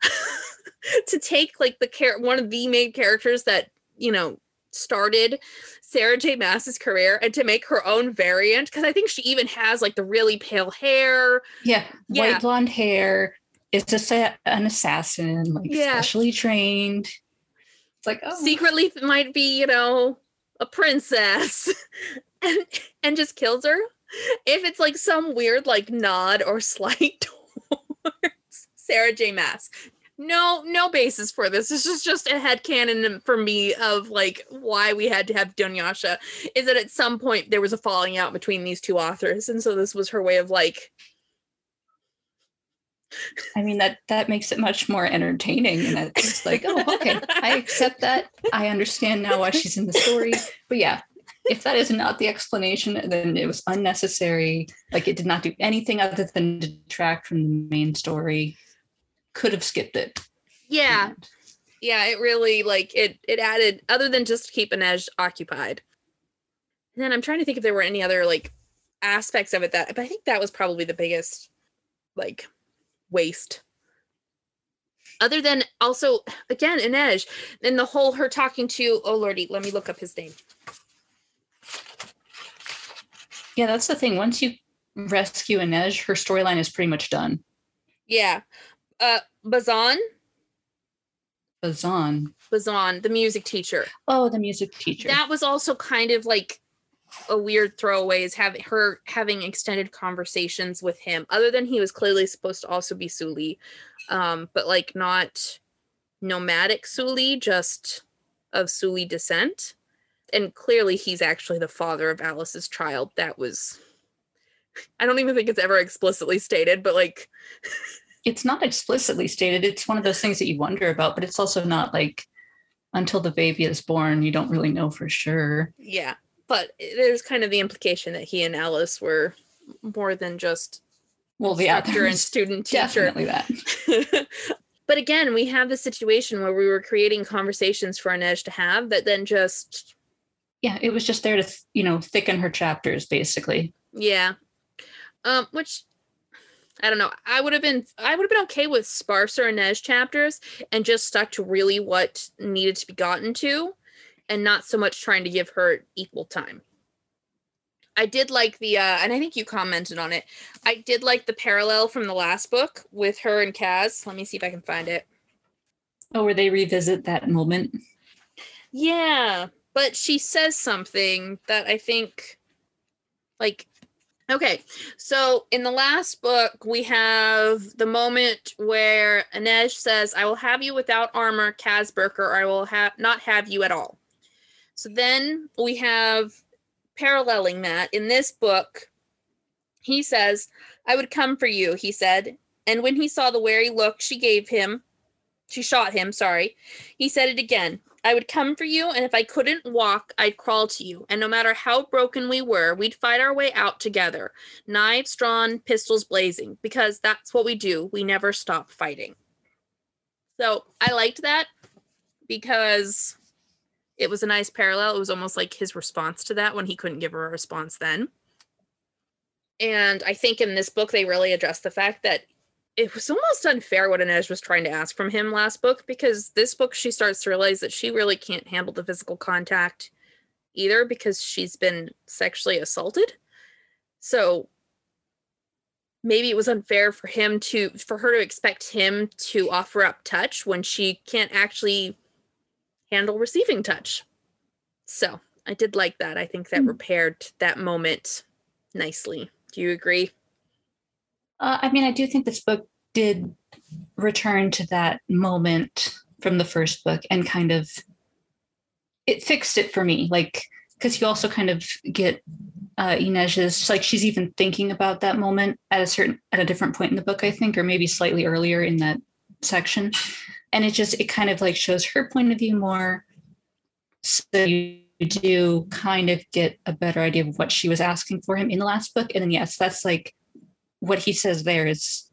[SPEAKER 2] to take like the char- one of the main characters that you know started Sarah J. Maas's career and to make her own variant because I think she even has like the really pale hair.
[SPEAKER 3] yeah,
[SPEAKER 2] Yeah.
[SPEAKER 3] white blonde hair, is a sa- an assassin, like
[SPEAKER 2] Yeah.
[SPEAKER 3] specially trained. It's like oh,
[SPEAKER 2] secretly might be, you know, a princess and, and just kills her. If it's like some weird like nod or slight towards Sarah J. Maas. No, no basis for this. This is just a head headcanon for me of like why we had to have Dunyasha is that at some point there was a falling out between these two authors. And so this was her way of like,
[SPEAKER 3] I mean that that makes it much more entertaining, and it's like oh okay, I accept that. I understand now why she's in the story. But yeah, if that is not the explanation, then it was unnecessary. Like it did not do anything other than detract from the main story. Could have skipped it.
[SPEAKER 2] yeah, yeah, it really like it it added other than just keep Inej occupied. And then I'm trying to think if there were any other like aspects of it that but I think that was probably the biggest like waste. Other than also again Inej and the whole her talking to oh lordy, let me look up his name.
[SPEAKER 3] Yeah, that's the thing. Once you rescue Inej, her storyline is pretty much done.
[SPEAKER 2] Yeah. Uh Bajan,
[SPEAKER 3] Bajan.
[SPEAKER 2] Bajan, the music teacher.
[SPEAKER 3] Oh, the music teacher.
[SPEAKER 2] that was also kind of like a weird throwaway is having her having extended conversations with him other than he was clearly supposed to also be suli um but like not nomadic suli just of suli descent and clearly he's actually the father of Alys's child that was i don't even think it's ever explicitly stated but like
[SPEAKER 3] it's not explicitly stated. It's one of those things that you wonder about, but it's also not like until the baby is born, you don't really know for sure.
[SPEAKER 2] yeah but there's kind of the implication that he and Alys were more than just
[SPEAKER 3] Well, the
[SPEAKER 2] actor and student teacher
[SPEAKER 3] definitely that.
[SPEAKER 2] but again, we have the situation where we were creating conversations for Inej to have that then just
[SPEAKER 3] Yeah, it was just there to, you know, thicken her chapters, basically.
[SPEAKER 2] yeah. Um, which I don't know. I would have been I would have been okay with sparser Inej chapters and just stuck to really what needed to be gotten to and not so much trying to give her equal time. I did like the uh and I think you commented on it. I did like the parallel from the last book with her and Kaz. Let me see if I can find it.
[SPEAKER 3] Oh, where they revisit that moment.
[SPEAKER 2] Yeah, but she says something that I think, like, okay. So in the last book, we have the moment where Inej says, "I will have you without armor, Kaz Brekker, or I will have not have you at all." So then we have paralleling that in this book. He says, "I would come for you," he said, and when he saw the wary look she gave him, she shot him. Sorry, he said it again. I would come for you, and if I couldn't walk, I'd crawl to you. And no matter how broken we were, we'd fight our way out together, knives drawn, pistols blazing, because that's what we do. We never stop fighting. So I liked that because it was a nice parallel. It was almost like his response to that when he couldn't give her a response then. And I think in this book, they really address the fact that it was almost unfair what Inej was trying to ask from him last book because this book she starts to realize that she really can't handle the physical contact either because she's been sexually assaulted. So maybe it was unfair for him to for her to expect him to offer up touch when she can't actually handle receiving touch. So, I did like that. I think that
[SPEAKER 3] Hmm.
[SPEAKER 2] repaired that moment nicely. Do you agree?
[SPEAKER 3] Uh, I mean, I do think this book did return to that moment from the first book and kind of it fixed it for me. Like, because you also kind of get uh, Inej's like she's even thinking about that moment at a certain at a different point in the book, I think, or maybe slightly earlier in that section, and it just it kind of like shows her point of view more. So you do kind of get a better idea of what she was asking for him in the last book, and then yes, that's like what he says there is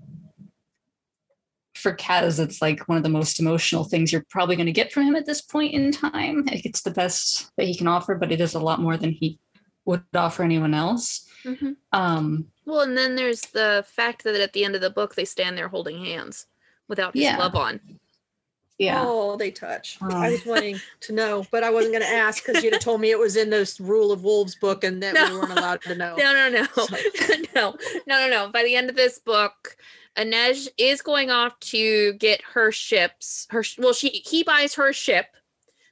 [SPEAKER 3] for Kaz, it's like one of the most emotional things you're probably going to get from him at this point in time. It's the best that he can offer, but it is a lot more than he would offer anyone else.
[SPEAKER 2] Mm-hmm.
[SPEAKER 3] Um,
[SPEAKER 2] Well, and then there's the fact that at the end of the book they stand there holding hands without his
[SPEAKER 3] Yeah.
[SPEAKER 2] glove on.
[SPEAKER 3] Yeah,
[SPEAKER 1] Oh, they touch.
[SPEAKER 3] Um,
[SPEAKER 1] I was wanting to know, but I wasn't going to ask because you'd have told me it was in this Rule of Wolves book and that we weren't allowed to know.
[SPEAKER 2] No, no, no,
[SPEAKER 1] So-
[SPEAKER 2] no, no, no, no, no. By the end of this book, Inej is going off to get her ships. Her well, she he buys her ship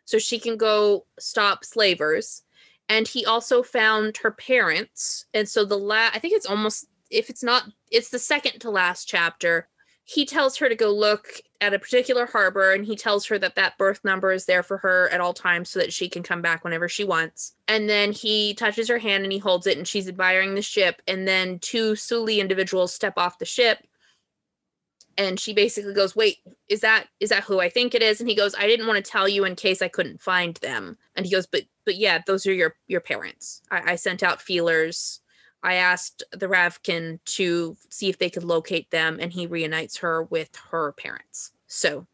[SPEAKER 2] so she can go stop slavers, and he also found her parents. And so the last, I think it's almost if it's not it's the second to last chapter. He tells her to go look at a particular harbor and he tells her that that birth number is there for her at all times so that she can come back whenever she wants. And then he touches her hand and he holds it and she's admiring the ship. And then two Suli individuals step off the ship and she basically goes wait is that is that who i think it is and he goes i didn't want to tell you in case i couldn't find them and he goes but but yeah those are your your parents i, I sent out feelers i asked the Ravkan to see if they could locate them and he reunites her with her parents so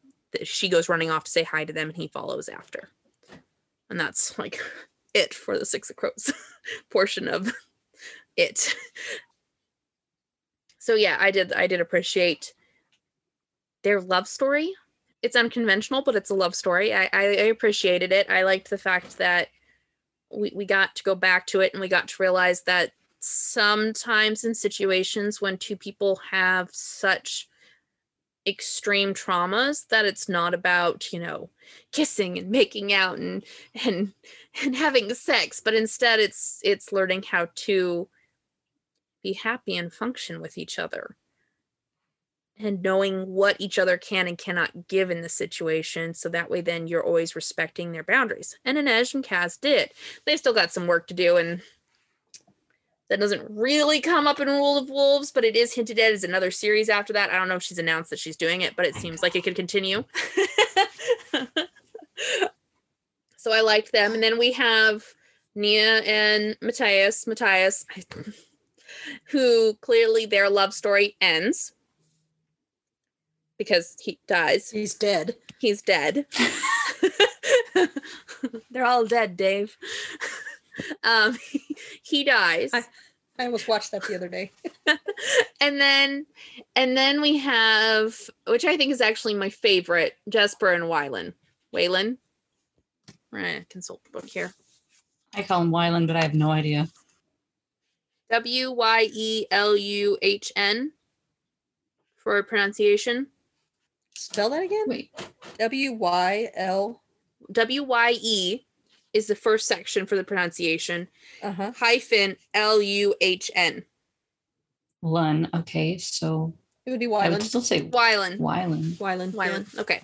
[SPEAKER 2] she goes running off to say hi to them and he follows after and that's like it for the six of crows portion of it so yeah i did i did appreciate their love story. It's unconventional, but it's a love story. I, I appreciated it. I liked the fact that we, we got to go back to it and we got to realize that sometimes in situations when two people have such extreme traumas that it's not about you know kissing and making out and and and having sex but instead it's it's learning how to be happy and function with each other and knowing what each other can and cannot give in the situation. So that way, then you're always respecting their boundaries. And Inej and Kaz did. They still got some work to do, and that doesn't really come up in Rule of Wolves, but it is hinted at as another series after that. I don't know if she's announced that she's doing it, but it seems like it could continue. so I liked them. And then we have Nia and Matthias. Matthias, who clearly their love story ends because he dies.
[SPEAKER 1] He's dead.
[SPEAKER 2] He's dead. They're all dead, Dave. Um, he, he dies.
[SPEAKER 1] I, I almost watched that the other day.
[SPEAKER 2] and then and then we have which I think is actually my favorite, Jesper and Wylan. Waylon. Right, consult the book here.
[SPEAKER 3] I call him Wylan, but I have no idea.
[SPEAKER 2] W Y E L U H N for pronunciation.
[SPEAKER 1] Spell that again.
[SPEAKER 3] Wait,
[SPEAKER 1] W Y L.
[SPEAKER 2] W Y E is the first section for the pronunciation,
[SPEAKER 1] Uh huh.
[SPEAKER 2] hyphen L U H N.
[SPEAKER 3] Lun. Okay, so
[SPEAKER 1] It would be
[SPEAKER 3] I would
[SPEAKER 1] Wyland.
[SPEAKER 3] still say
[SPEAKER 2] Wylan.
[SPEAKER 3] Wylan.
[SPEAKER 1] Wyland.
[SPEAKER 2] Wylan. Okay.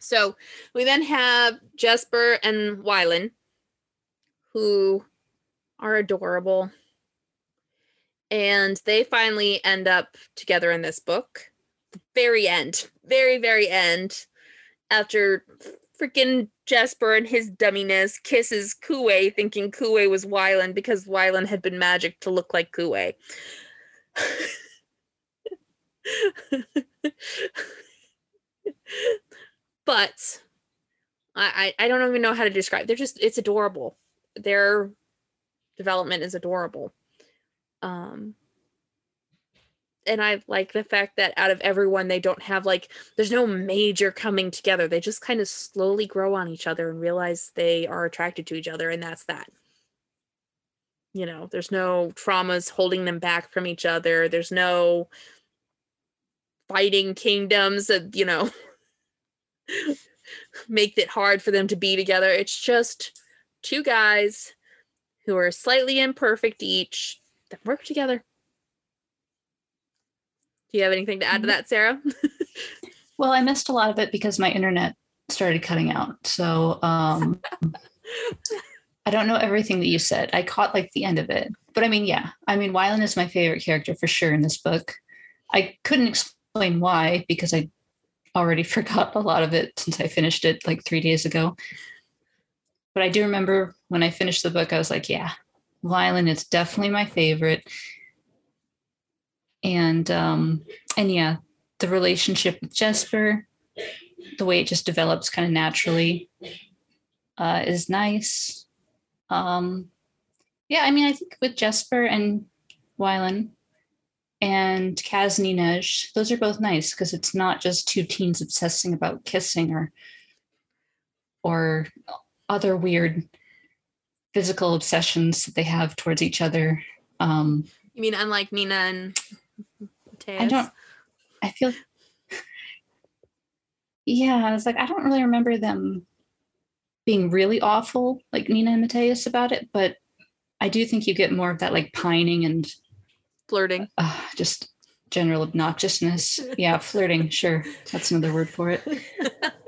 [SPEAKER 2] So we then have Jesper and Wylan, who are adorable. And they finally end up together in this book. The very end. Very, very end. After freaking Jesper and his dumminess kisses Kuwei, thinking Kuwei was Wylan because Wylan had been magic to look like Kuwei. but I, I I don't even know how to describe. They're just it's adorable. Their development is adorable. Um and I like the fact that out of everyone they don't have like there's no major coming together. They just kind of slowly grow on each other and realize they are attracted to each other and that's that. You know, there's no traumas holding them back from each other. There's no fighting kingdoms that, you know, make it hard for them to be together. It's just two guys who are slightly imperfect each that work together. Do you have anything to add to
[SPEAKER 3] Mhm.
[SPEAKER 2] that, Sarah?
[SPEAKER 3] Well, I missed a lot of it because my internet started cutting out. So um I don't know everything that you said. I caught like the end of it. But I mean, yeah. I mean, Wylan is my favorite character for sure in this book. I couldn't explain why because I already forgot a lot of it since I finished it like three days ago. But I do remember when I finished the book, I was like, yeah, Wylan is definitely my favorite. And um, and yeah, the relationship with Jesper, the way it just develops kind of naturally, uh, is nice. Um, yeah, I mean, I think with Jesper and Wylan and Kaz and Inej, those are both nice because it's not just two teens obsessing about kissing or or other weird physical obsessions that they have towards each other. Um,
[SPEAKER 2] You mean unlike Nina and Matthias?
[SPEAKER 3] I don't I feel. Yeah, I was like, I don't really remember them being really awful, like Nina and Matthias about it, but I do think you get more of that like pining and
[SPEAKER 2] Flirting.
[SPEAKER 3] uh, just general obnoxiousness. Yeah, flirting, sure. That's another word for it.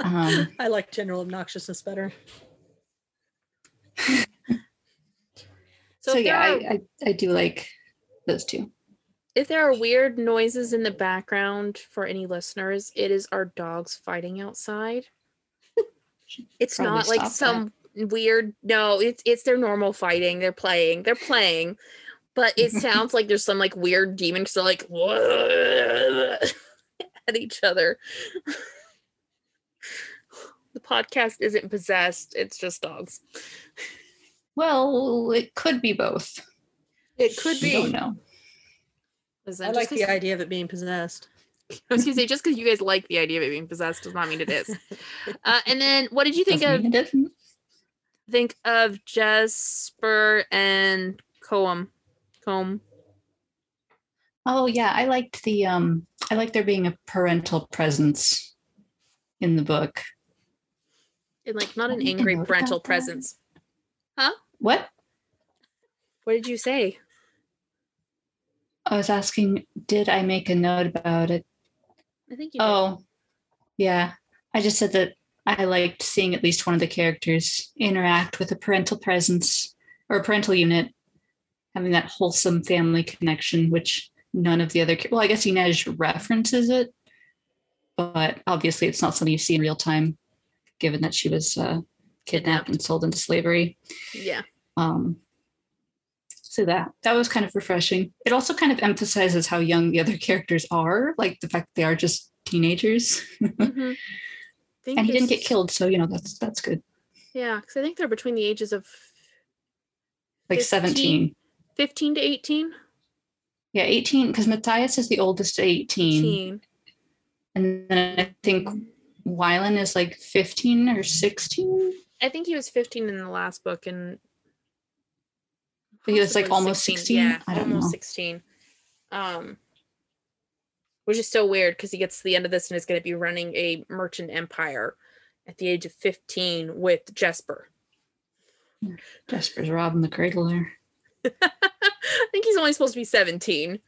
[SPEAKER 3] Um,
[SPEAKER 1] I like general obnoxiousness better.
[SPEAKER 2] So,
[SPEAKER 3] so yeah,
[SPEAKER 2] are,
[SPEAKER 3] I, I, I do like those two.
[SPEAKER 2] If there are weird noises in the background for any listeners, it is our dogs fighting outside. It's
[SPEAKER 3] Probably
[SPEAKER 2] not like
[SPEAKER 3] stop
[SPEAKER 2] some weird no, it's it's their normal fighting. They're playing. They're playing. But it sounds like there's some like weird demons they're like at each other. the podcast isn't possessed, it's just dogs.
[SPEAKER 3] Well, it could be both.
[SPEAKER 1] It could
[SPEAKER 3] We don't
[SPEAKER 1] be.
[SPEAKER 3] know.
[SPEAKER 2] Listen,
[SPEAKER 1] I
[SPEAKER 2] just
[SPEAKER 1] like
[SPEAKER 2] 'cause-
[SPEAKER 1] the idea of it being possessed.
[SPEAKER 2] I was gonna say just because you guys like the idea of it being possessed does not mean it is. Uh, and then what did you think
[SPEAKER 3] Doesn't
[SPEAKER 2] of
[SPEAKER 3] mean it isn't.
[SPEAKER 2] think of Jesper and Colm? Colm.
[SPEAKER 3] Oh yeah, I liked the um I like there being a parental presence in the book.
[SPEAKER 2] And like not an angry parental presence. Huh?
[SPEAKER 3] What?
[SPEAKER 2] What did you say?
[SPEAKER 3] I was asking, did I make a note about it?
[SPEAKER 2] I think you did.
[SPEAKER 3] Oh, yeah. I just said that I liked seeing at least one of the characters interact with a parental presence or a parental unit, having that wholesome family connection, which none of the other, well, I guess Inej references it, but obviously it's not something you see in real time, given that she was uh, kidnapped and sold into slavery.
[SPEAKER 2] Yeah.
[SPEAKER 3] Um, so that that was kind of refreshing. It also kind of emphasizes how young the other characters are, like the fact they are just teenagers.
[SPEAKER 2] Mhm.
[SPEAKER 3] And he didn't get killed, so you know that's that's good.
[SPEAKER 2] Yeah, because I think they're between the ages of
[SPEAKER 3] Like
[SPEAKER 2] 15?
[SPEAKER 3] 17.
[SPEAKER 2] 15 to 18.
[SPEAKER 3] Yeah, 18, because Matthias is the oldest at 18.
[SPEAKER 2] 18.
[SPEAKER 3] And then I think Wylan is like 15 or 16.
[SPEAKER 2] I think he was 15 in the last book and
[SPEAKER 3] He was, like, almost 16?
[SPEAKER 2] Yeah,
[SPEAKER 3] I don't
[SPEAKER 2] almost
[SPEAKER 3] know.
[SPEAKER 2] 16. Um which is so weird because he gets to the end of this and is going to be running a merchant empire at the age of 15 with Jesper.
[SPEAKER 3] Jesper's robbing the cradle there.
[SPEAKER 2] I think he's only supposed to be 17.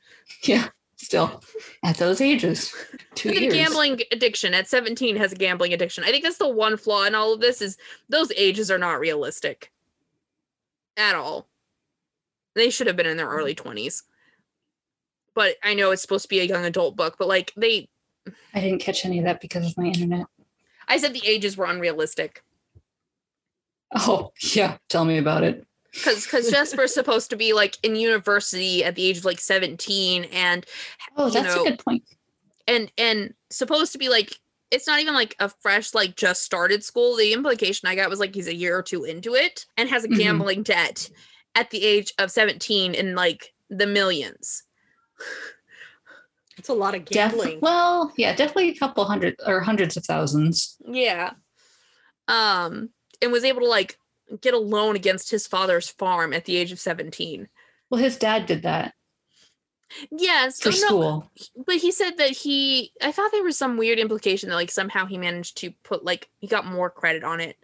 [SPEAKER 3] Yeah, still at those ages. Two years.
[SPEAKER 2] gambling addiction at 17 has a gambling addiction. I think that's the one flaw in all of this is those ages are not realistic at all. They should have been in their early 20s. But I know it's supposed to be a young adult book, but like they
[SPEAKER 3] I didn't catch any of that because of my internet.
[SPEAKER 2] I said the ages were unrealistic.
[SPEAKER 3] Oh, yeah. Tell me about it.
[SPEAKER 2] Cuz cuz Jesper's supposed to be like in university at the age of like 17 and
[SPEAKER 3] Oh, that's
[SPEAKER 2] know,
[SPEAKER 3] a good point.
[SPEAKER 2] and and supposed to be like it's not even like a fresh like just started school the implication i got was like he's a year or two into it and has a
[SPEAKER 3] Mhm.
[SPEAKER 2] gambling debt at the age of 17 in like the millions.
[SPEAKER 1] It's a lot of
[SPEAKER 3] Def-
[SPEAKER 1] gambling.
[SPEAKER 3] well, yeah, definitely a couple hundred or hundreds of thousands.
[SPEAKER 2] yeah. Um and was able to like get a loan against his father's farm at the age of 17
[SPEAKER 3] Well, his dad did that.
[SPEAKER 2] Yes
[SPEAKER 3] for
[SPEAKER 2] no,
[SPEAKER 3] school.
[SPEAKER 2] but he said that he i thought there was some weird implication that like somehow he managed to put like he got more credit on it.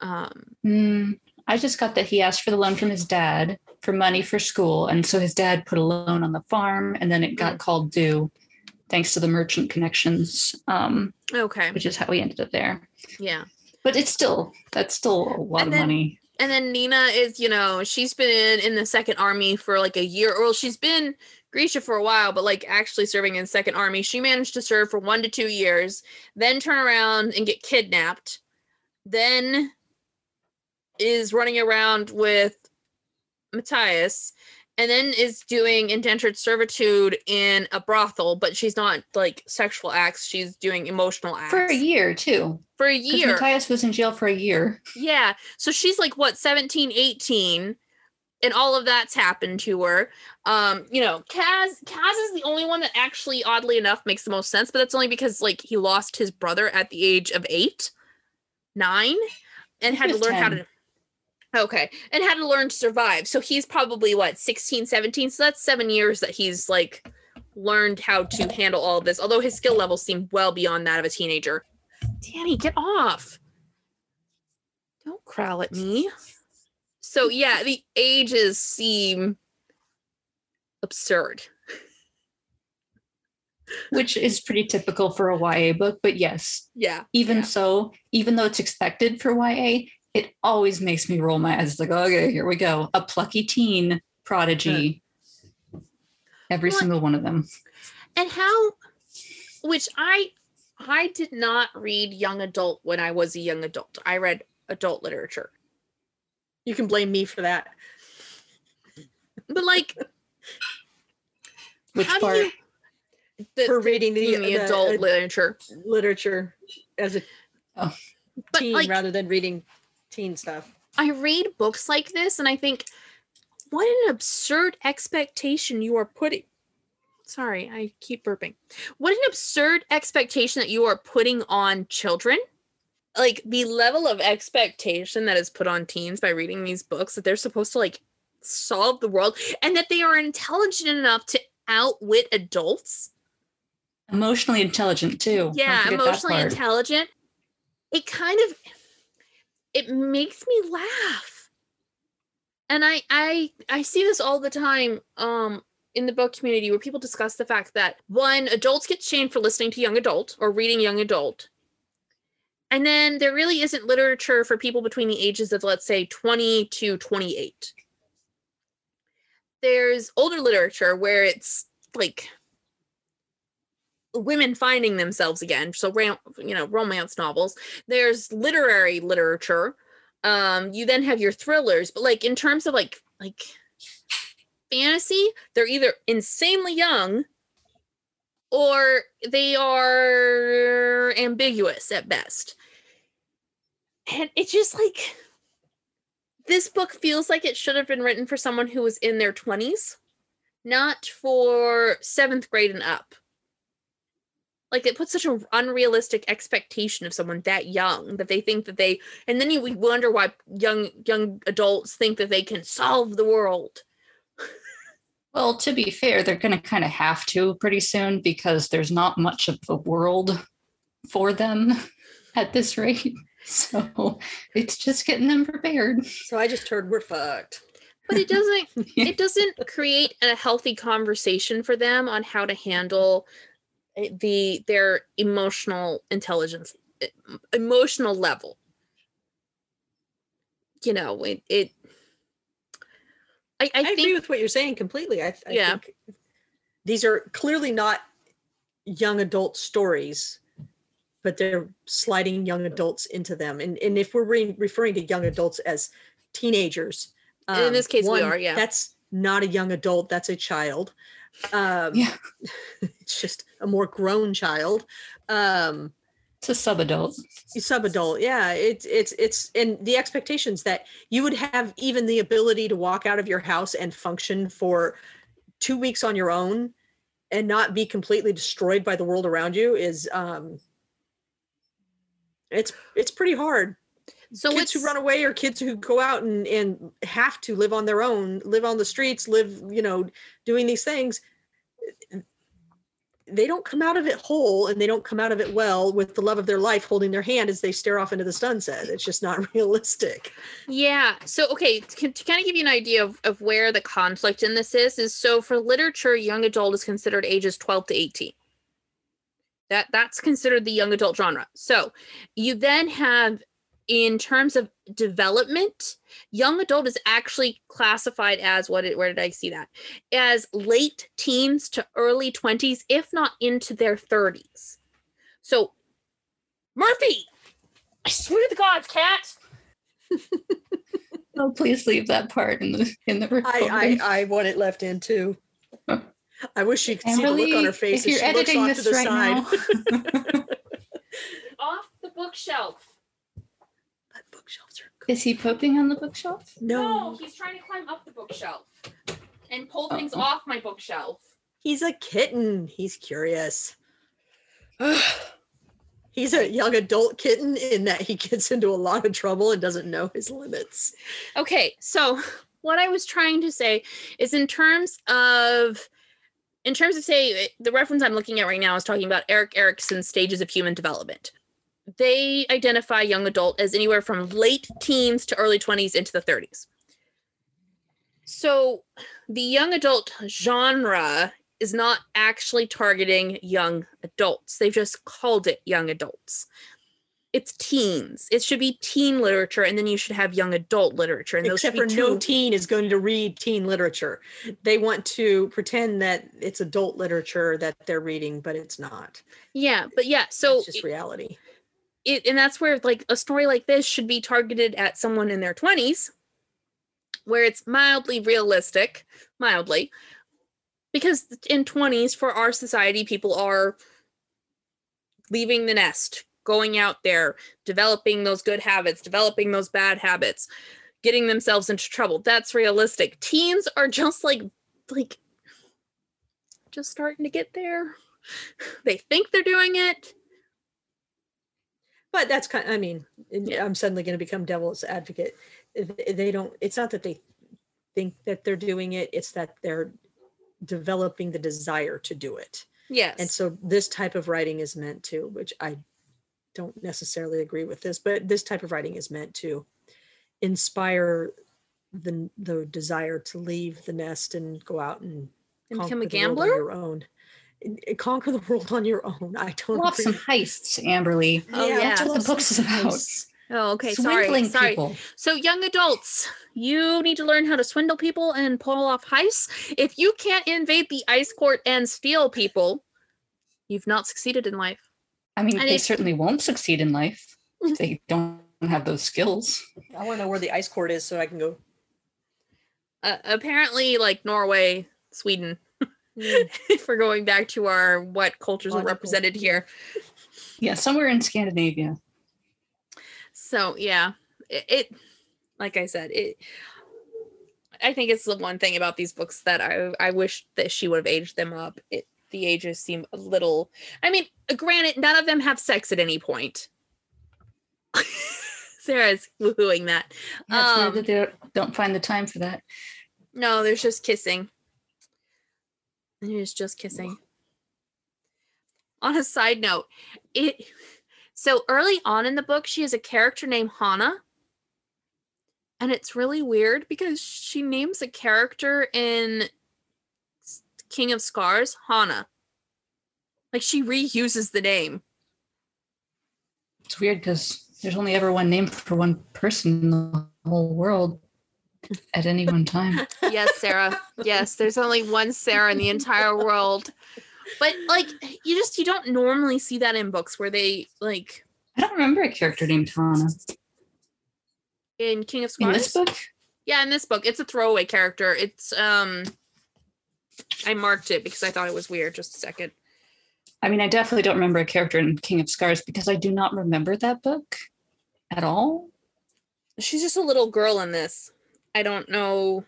[SPEAKER 2] Um
[SPEAKER 3] Mm, I just got that he asked for the loan from his dad for money for school. And so his dad put a loan on the farm and then it got called due thanks to the merchant connections, um,
[SPEAKER 2] okay
[SPEAKER 3] which is how we ended up there.
[SPEAKER 2] yeah
[SPEAKER 3] But it's still, that's still a lot
[SPEAKER 2] And
[SPEAKER 3] of
[SPEAKER 2] then-
[SPEAKER 3] money.
[SPEAKER 2] And then Nina is, you know, she's been in the second army for like a year. Well, she's been Grisha for a while, but like actually serving in second army. She managed to serve for one to two years, then turn around and get kidnapped, then is running around with Matthias, and then is doing indentured servitude in a brothel, but she's not like sexual acts, she's doing emotional acts
[SPEAKER 3] For a year, too.
[SPEAKER 2] For a year.
[SPEAKER 3] Matthias was in jail for a year.
[SPEAKER 2] Yeah. So she's like what 17, 18 and all of that's happened to her. Um, you know, Kaz Kaz is the only one that actually oddly enough makes the most sense, but that's only because like he lost his brother at the age of 8, 9 and had to learn how to Okay. And had to learn to survive. So he's probably what 16, 17. So that's 7 years that he's like learned how to handle all of this, although his skill levels seem well beyond that of a teenager. Danny, get off. Don't growl at me. So yeah, the ages seem absurd.
[SPEAKER 3] which is pretty typical for a YA book. But yes,
[SPEAKER 2] Yeah.
[SPEAKER 3] even
[SPEAKER 2] Yeah.
[SPEAKER 3] so, even though it's expected for YA, it always makes me roll my eyes It's like, okay, here we go. A plucky teen prodigy. Every
[SPEAKER 2] Well,
[SPEAKER 3] single one of them.
[SPEAKER 2] and how which i i did not read young adult when i was a young adult i read adult literature
[SPEAKER 1] You can blame me for that.
[SPEAKER 2] but like
[SPEAKER 3] Which
[SPEAKER 2] how
[SPEAKER 3] part?
[SPEAKER 2] do you the,
[SPEAKER 1] For reading the,
[SPEAKER 2] the, the
[SPEAKER 1] the,
[SPEAKER 2] adult
[SPEAKER 1] uh,
[SPEAKER 2] literature
[SPEAKER 1] literature as a
[SPEAKER 3] Oh.
[SPEAKER 1] teen
[SPEAKER 2] like
[SPEAKER 1] rather than reading teen stuff.
[SPEAKER 2] i read books like this and i think what an absurd expectation you are putting sorry i keep burping. What an absurd expectation that you are putting on children. Like the level of expectation that is put on teens by reading these books that they're supposed to like solve the world and that they are intelligent enough to outwit adults.
[SPEAKER 3] Emotionally intelligent too.
[SPEAKER 2] Yeah emotionally intelligent. It kind of it makes me laugh. And i i i see this all the time um in the book community where people discuss the fact that one adults get shamed for listening to young adult or reading young adult. And then there really isn't literature for people between the ages of let's say 20 to 28 there's older literature where it's like women finding themselves again so you know romance novels there's literary literature um you then have your thrillers but like in terms of like like fantasy they're either insanely young or they are ambiguous at best. And it's just like this book feels like it should have been written for someone who was in their 20s not for seventh grade and up like it puts such an unrealistic expectation of someone that young that they think that they and then you would wonder why young young adults think that they can solve the world
[SPEAKER 3] Well, to be fair, they're going to kind of have to pretty soon because there's not much of a world for them at this rate. So it's just getting them prepared.
[SPEAKER 1] So I just heard we're fucked.
[SPEAKER 2] but it doesn't it doesn't create a healthy conversation for them on how to handle the their emotional intelligence emotional level you know it, it I, I,
[SPEAKER 1] I,
[SPEAKER 2] think
[SPEAKER 1] agree with what you're saying completely. I, I
[SPEAKER 2] Yeah.
[SPEAKER 1] think these are clearly not young adult stories, but they're sliding young adults into them. And and if we're re- referring to young adults as teenagers, um,
[SPEAKER 2] In this case, we are, yeah.
[SPEAKER 1] That's not a young adult. That's a child. Um,
[SPEAKER 3] Yeah.
[SPEAKER 1] it's just a more grown child. Um,
[SPEAKER 3] It's a sub adult.
[SPEAKER 1] sub adult yeah it's it's it's and the expectations that you would have even the ability to walk out of your house and function for two weeks on your own and not be completely destroyed by the world around you is um it's it's pretty hard
[SPEAKER 2] so
[SPEAKER 1] kids who run away or kids who go out and and have to live on their own live on the streets live you know doing these things eh, they don't come out of it whole and they don't come out of it well with the love of their life holding their hand as they stare off into the sunset it's just not realistic
[SPEAKER 2] Yeah. So, okay, to, to kind of give you an idea of, of where the conflict in this is, is so for literature, young adult is considered ages 12 to 18. That that's considered the young adult genre. So, you then have in terms of development, young adult is actually classified as what it, where did I see that? As late teens to early 20s, if not into their 30s. So, Murphy, I swear to the gods, cat.
[SPEAKER 3] Oh, please leave that part in the in the
[SPEAKER 1] I,
[SPEAKER 3] recording.
[SPEAKER 1] I i want it left in too i wish you could see the look on her face
[SPEAKER 3] if
[SPEAKER 1] as
[SPEAKER 3] you're
[SPEAKER 1] she looks
[SPEAKER 3] editing
[SPEAKER 1] off
[SPEAKER 3] this
[SPEAKER 1] to the
[SPEAKER 3] right
[SPEAKER 1] side
[SPEAKER 3] now,
[SPEAKER 2] off the bookshelf.
[SPEAKER 1] But bookshelves are good.
[SPEAKER 3] is he pooping on the bookshelf?
[SPEAKER 1] no
[SPEAKER 2] he's trying to climb up the bookshelf and pull
[SPEAKER 3] things
[SPEAKER 2] off my bookshelf.
[SPEAKER 1] He's a kitten. He's curious. He's a young adult kitten in that he gets into a lot of trouble and doesn't know his limits.
[SPEAKER 2] Okay, so what I was trying to say is in terms of in terms of say the reference I'm looking at right now is talking about Erik Erikson's stages of human development. They identify young adult as anywhere from late teens to early 20s into the 30s. So the young adult genre is not actually targeting young adults. They've just called it young adults. It's teens. It should be teen literature, and then you should have young adult literature. And
[SPEAKER 1] Except for no teen is going to read teen literature. They want to pretend that it's adult literature that they're reading, but it's not.
[SPEAKER 2] Yeah, but yeah, so
[SPEAKER 1] it's just reality.
[SPEAKER 2] It, and that's where like a story like this should be targeted at someone in their 20s where it's mildly realistic, mildly, because in 20s for our society people are leaving the nest going out there developing those good habits developing those bad habits getting themselves into trouble. That's realistic. Teens are just like like just starting to get there. They think they're doing it
[SPEAKER 1] but that's kind of, i mean i'm suddenly going to become devil's advocate they don't it's not that they think that they're doing it it's that they're developing the desire to do it.
[SPEAKER 2] Yes.
[SPEAKER 1] And so this type of writing is meant to, which I don't necessarily agree with this, but this type of writing is meant to inspire the the desire to leave the nest and go out and,
[SPEAKER 2] and become a gambler on
[SPEAKER 1] your own conquer the world on your own i don't
[SPEAKER 3] love some heists amberly
[SPEAKER 2] oh yeah, yeah.
[SPEAKER 3] that's what the book's is about.
[SPEAKER 2] Oh, okay. Swindling sorry. People. Sorry. So, young adults, you need to learn how to swindle people and pull off heists. If you can't invade the ice court and steal people, you've not succeeded in life.
[SPEAKER 3] I mean, and they certainly won't succeed in life if they don't have those skills.
[SPEAKER 1] I want to know where the ice court is so I can go.
[SPEAKER 2] Uh, apparently, like Norway, Sweden. Mm. if we're going back to our what cultures are represented here.
[SPEAKER 3] Yeah, somewhere in Scandinavia.
[SPEAKER 2] So yeah, it, it like I said, it I think it's the one thing about these books that I I wish that she would have aged them up. It the ages seem a little I mean, granted, none of them have sex at any point. Sarah's woohooing that.
[SPEAKER 3] Yeah, um, that they don't find the time for that.
[SPEAKER 2] No, there's just kissing. There's just kissing. On a side note, it so early on in the book, she has a character named Hana. And it's really weird because she names a character in King of Scars Hana. Like she reuses the name.
[SPEAKER 3] It's weird because there's only ever one name for one person in the whole world at any one time.
[SPEAKER 2] yes, Sarah. Yes, there's only one Sarah in the entire world but like you just you don't normally see that in books where they like
[SPEAKER 3] I don't remember a character named Hana.
[SPEAKER 2] In King of Scars. In
[SPEAKER 3] this book?
[SPEAKER 2] Yeah, in this book. It's a throwaway character. It's um I marked it because I thought it was weird. Just a second.
[SPEAKER 3] I mean, I definitely don't remember a character in King of Scars because I do not remember that book at all.
[SPEAKER 2] She's just a little girl in this. I don't know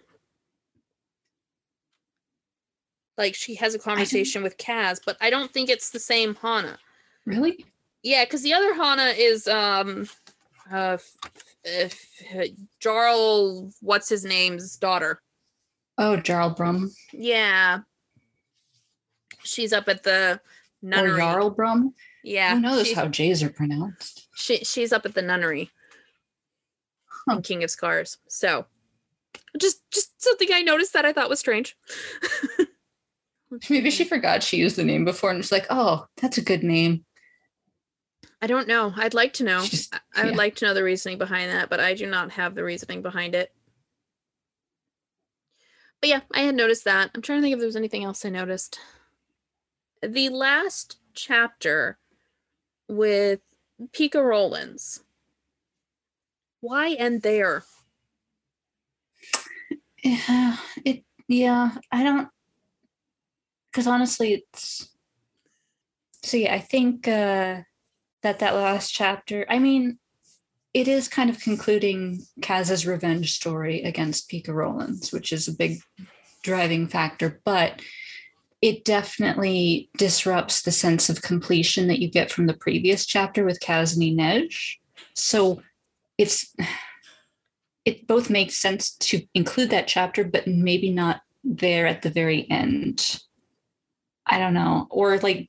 [SPEAKER 2] Like she has a conversation with Kaz, but I don't think it's the same Hana.
[SPEAKER 3] Really?
[SPEAKER 2] Yeah, because the other Hana is um uh Jarl what's his name's daughter.
[SPEAKER 3] Oh, Jarl Brum.
[SPEAKER 2] Yeah. She's up at the nunnery.
[SPEAKER 3] Or Jarl Brum?
[SPEAKER 2] Yeah.
[SPEAKER 3] Who knows how J's are pronounced?
[SPEAKER 2] She she's up at the nunnery. Huh. King of Scars. So just just something I noticed that I thought was strange.
[SPEAKER 3] Maybe she forgot she used the name before and was like, oh, that's a good name.
[SPEAKER 2] I don't know. I'd like to know. Just, I would yeah. like to know the reasoning behind that, but I do not have the reasoning behind it. But yeah, I had noticed that. I'm trying to think if there was anything else I noticed. The last chapter with Pekka Rollins. Why end there?
[SPEAKER 3] Yeah, it yeah, I don't because honestly, it's see, I think uh, that that last chapter. I mean, it is kind of concluding Kaz's revenge story against Pekka Rollins, which is a big driving factor, but it definitely disrupts the sense of completion that you get from the previous chapter with Kaz and Inej. So it's it both makes sense to include that chapter, but maybe not there at the very end I don't know. Or like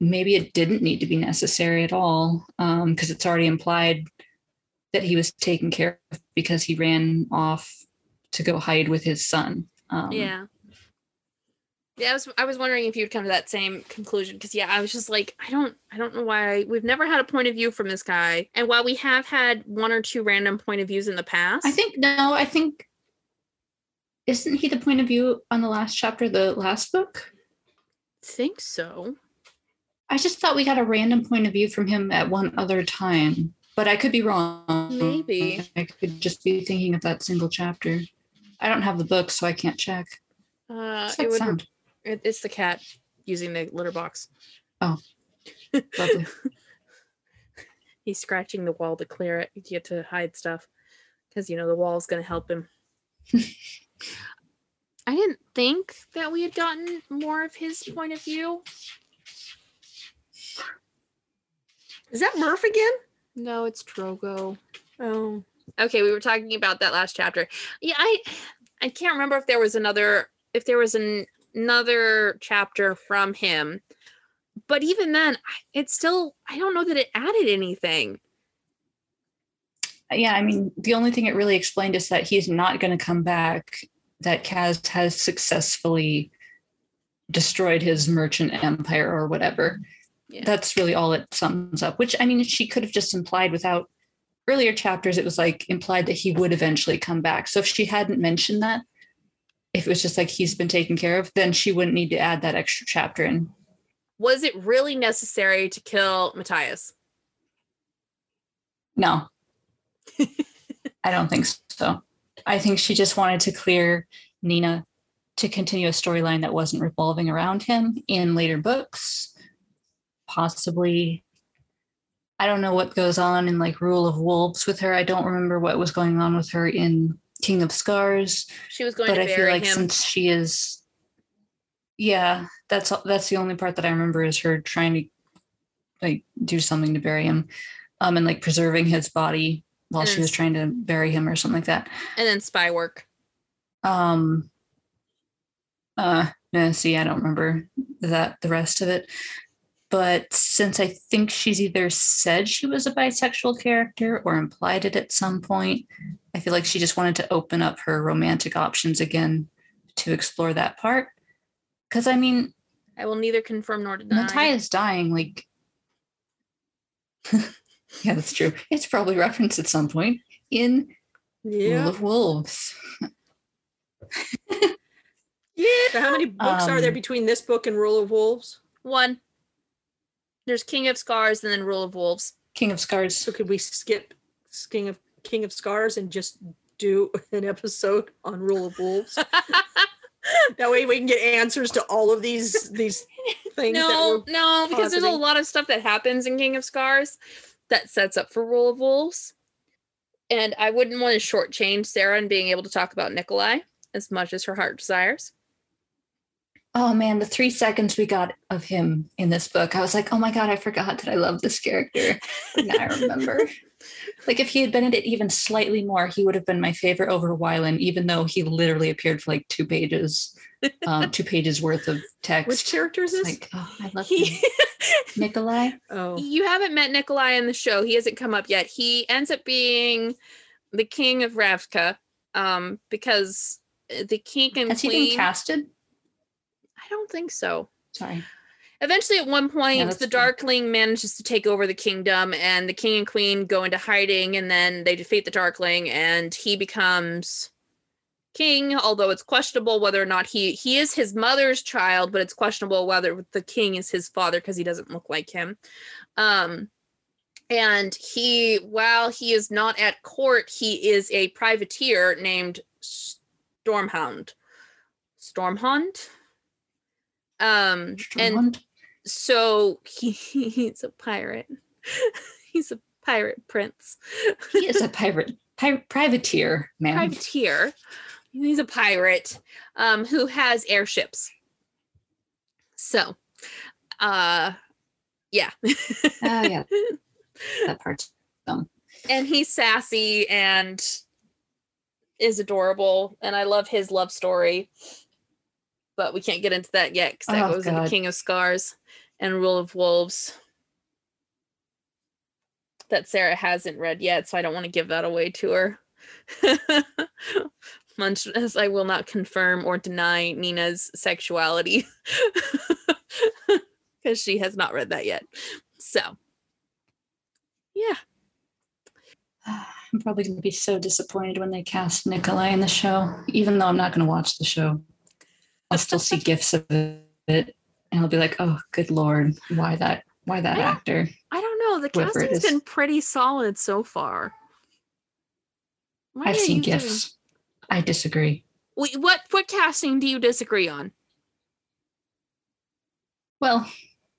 [SPEAKER 3] maybe it didn't need to be necessary at all because it's already implied that he was taken care of because he ran off to go hide with his son. Um,
[SPEAKER 2] yeah. Yeah, I was I was wondering if you'd come to that same conclusion because yeah, I was just like, I don't I don't know why we've never had a point of view from this guy. And while we have had one or two random point of views in the past,
[SPEAKER 3] I think no, I think isn't he the point of view on the last chapter, of the last book?
[SPEAKER 2] think so.
[SPEAKER 3] I just thought we got a random point of view from him at one other time, but I could be wrong.
[SPEAKER 2] Maybe.
[SPEAKER 3] I could just be thinking of that single chapter. I don't have the book, so I can't check.
[SPEAKER 2] Uh, it would.
[SPEAKER 3] sound?
[SPEAKER 2] It, it's the cat using the litter box. Oh.
[SPEAKER 3] Lovely.
[SPEAKER 2] He's scratching the wall to clear it. You get to hide stuff because you know the wall's going to help him. I didn't think that we had gotten more of his point of view.
[SPEAKER 1] Is that Murph again?
[SPEAKER 2] No, it's Drogo.
[SPEAKER 1] Oh,
[SPEAKER 2] Okay, we were talking about that last chapter. Yeah, I I can't remember if there was another if there was an, another chapter from him. But even then, it's still I don't know that it added anything.
[SPEAKER 3] yeah, I mean, the only thing it really explained is that he's not going to come back. That Kaz has successfully destroyed his merchant empire or whatever.
[SPEAKER 2] Yeah.
[SPEAKER 3] That's really all it sums up. Which I mean, she could have just implied without earlier chapters. It was like implied that he would eventually come back. So if she hadn't mentioned that, if it was just like he's been taken care of, then she wouldn't need to add that extra chapter in.
[SPEAKER 2] Was it really necessary to kill Matthias?
[SPEAKER 3] No, I don't think so. I think she just wanted to clear Nina to continue a storyline that wasn't revolving around him in later books. Possibly, I don't know what goes on in like Rule of Wolves with her. I don't remember what was going on with her in King of Scars,
[SPEAKER 2] She was going
[SPEAKER 3] but
[SPEAKER 2] to
[SPEAKER 3] I feel like
[SPEAKER 2] him.
[SPEAKER 3] since she is, yeah, that's that's the only part that I remember is her trying to like do something to bury him, um, and like preserving his body while
[SPEAKER 2] And
[SPEAKER 3] she was trying to bury him or something like that.
[SPEAKER 2] and then spy work.
[SPEAKER 3] Um, uh, no, see, I don't remember that the rest of it. But since I think she's either said she was a bisexual character or implied it at some point, I feel like she just wanted to open up her romantic options again to explore that part. Because I mean,
[SPEAKER 2] I will neither confirm nor deny.
[SPEAKER 3] Matthias dying, like, yeah, that's true. It's probably referenced at some point in Rule of Wolves.
[SPEAKER 1] Yeah. So how many books are there
[SPEAKER 3] Um,
[SPEAKER 1] between this book and Rule of Wolves?
[SPEAKER 2] One. There's King of Scars and then Rule of Wolves.
[SPEAKER 3] King of Scars.
[SPEAKER 1] So could we skip King of King of Scars and just do an episode on Rule of Wolves? that way we can get answers to all of these these things.
[SPEAKER 2] no,
[SPEAKER 1] that
[SPEAKER 2] no, because there's a lot of stuff that happens in King of Scars that sets up for Rule of Wolves. And I wouldn't want to shortchange Sarah in being able to talk about Nikolai as much as her heart desires.
[SPEAKER 3] Oh man, the three seconds we got of him in this book, I was like, oh my god, I forgot that I love this character. now I remember. like if he had been in it even slightly more, he would have been my favorite over Wylan, even though he literally appeared for like two pages, um, two pages worth of text.
[SPEAKER 1] Which character is this?
[SPEAKER 3] like, oh, I love him.
[SPEAKER 2] He,
[SPEAKER 3] Nikolai.
[SPEAKER 1] oh,
[SPEAKER 2] you haven't met Nikolai in the show. He hasn't come up yet. He ends up being the king of Ravka um, because uh, the king and
[SPEAKER 3] Has he
[SPEAKER 2] queen.
[SPEAKER 3] been casted?
[SPEAKER 2] I don't think so.
[SPEAKER 3] Sorry.
[SPEAKER 2] Eventually, at one point,
[SPEAKER 3] that's
[SPEAKER 2] the. Darkling manages to take over the kingdom, and the king and queen go into hiding, and then they defeat the Darkling, and he becomes king. Although it's questionable whether or not he he is his mother's child, but it's questionable whether the king is his father because he doesn't look like him. Um, and he, while he is not at court, he is a privateer named Sturmhond. Sturmhond. Um, and so he, he's a pirate. he's a pirate prince.
[SPEAKER 3] he is a pirate, pi- privateer, man.
[SPEAKER 2] Privateer. He's a pirate um, who has airships. So, uh, yeah.
[SPEAKER 3] Ah, yeah. That part's
[SPEAKER 2] and he's sassy and is adorable. And I love his love story. But we can't get into that yet because that
[SPEAKER 3] Oh,
[SPEAKER 2] goes into King of Scars and Rule of Wolves. That Sarah hasn't read yet, so I don't want to give that away to her. Much as I will not confirm or deny Nina's sexuality because she has not read that yet. So, yeah.
[SPEAKER 3] I'm probably going to be so disappointed when they cast Nikolai in the show, even though I'm not going to watch the show. I'll still see gifts of it, and I'll be like, "Oh, good lord, why that? Why that
[SPEAKER 2] Yeah.
[SPEAKER 3] actor?"
[SPEAKER 2] I don't know. The
[SPEAKER 3] Whoever
[SPEAKER 2] casting's been pretty solid so far. Why
[SPEAKER 3] I've seen
[SPEAKER 2] gifts. doing-
[SPEAKER 3] I disagree.
[SPEAKER 2] Wait, what what casting do you disagree on?
[SPEAKER 3] Well,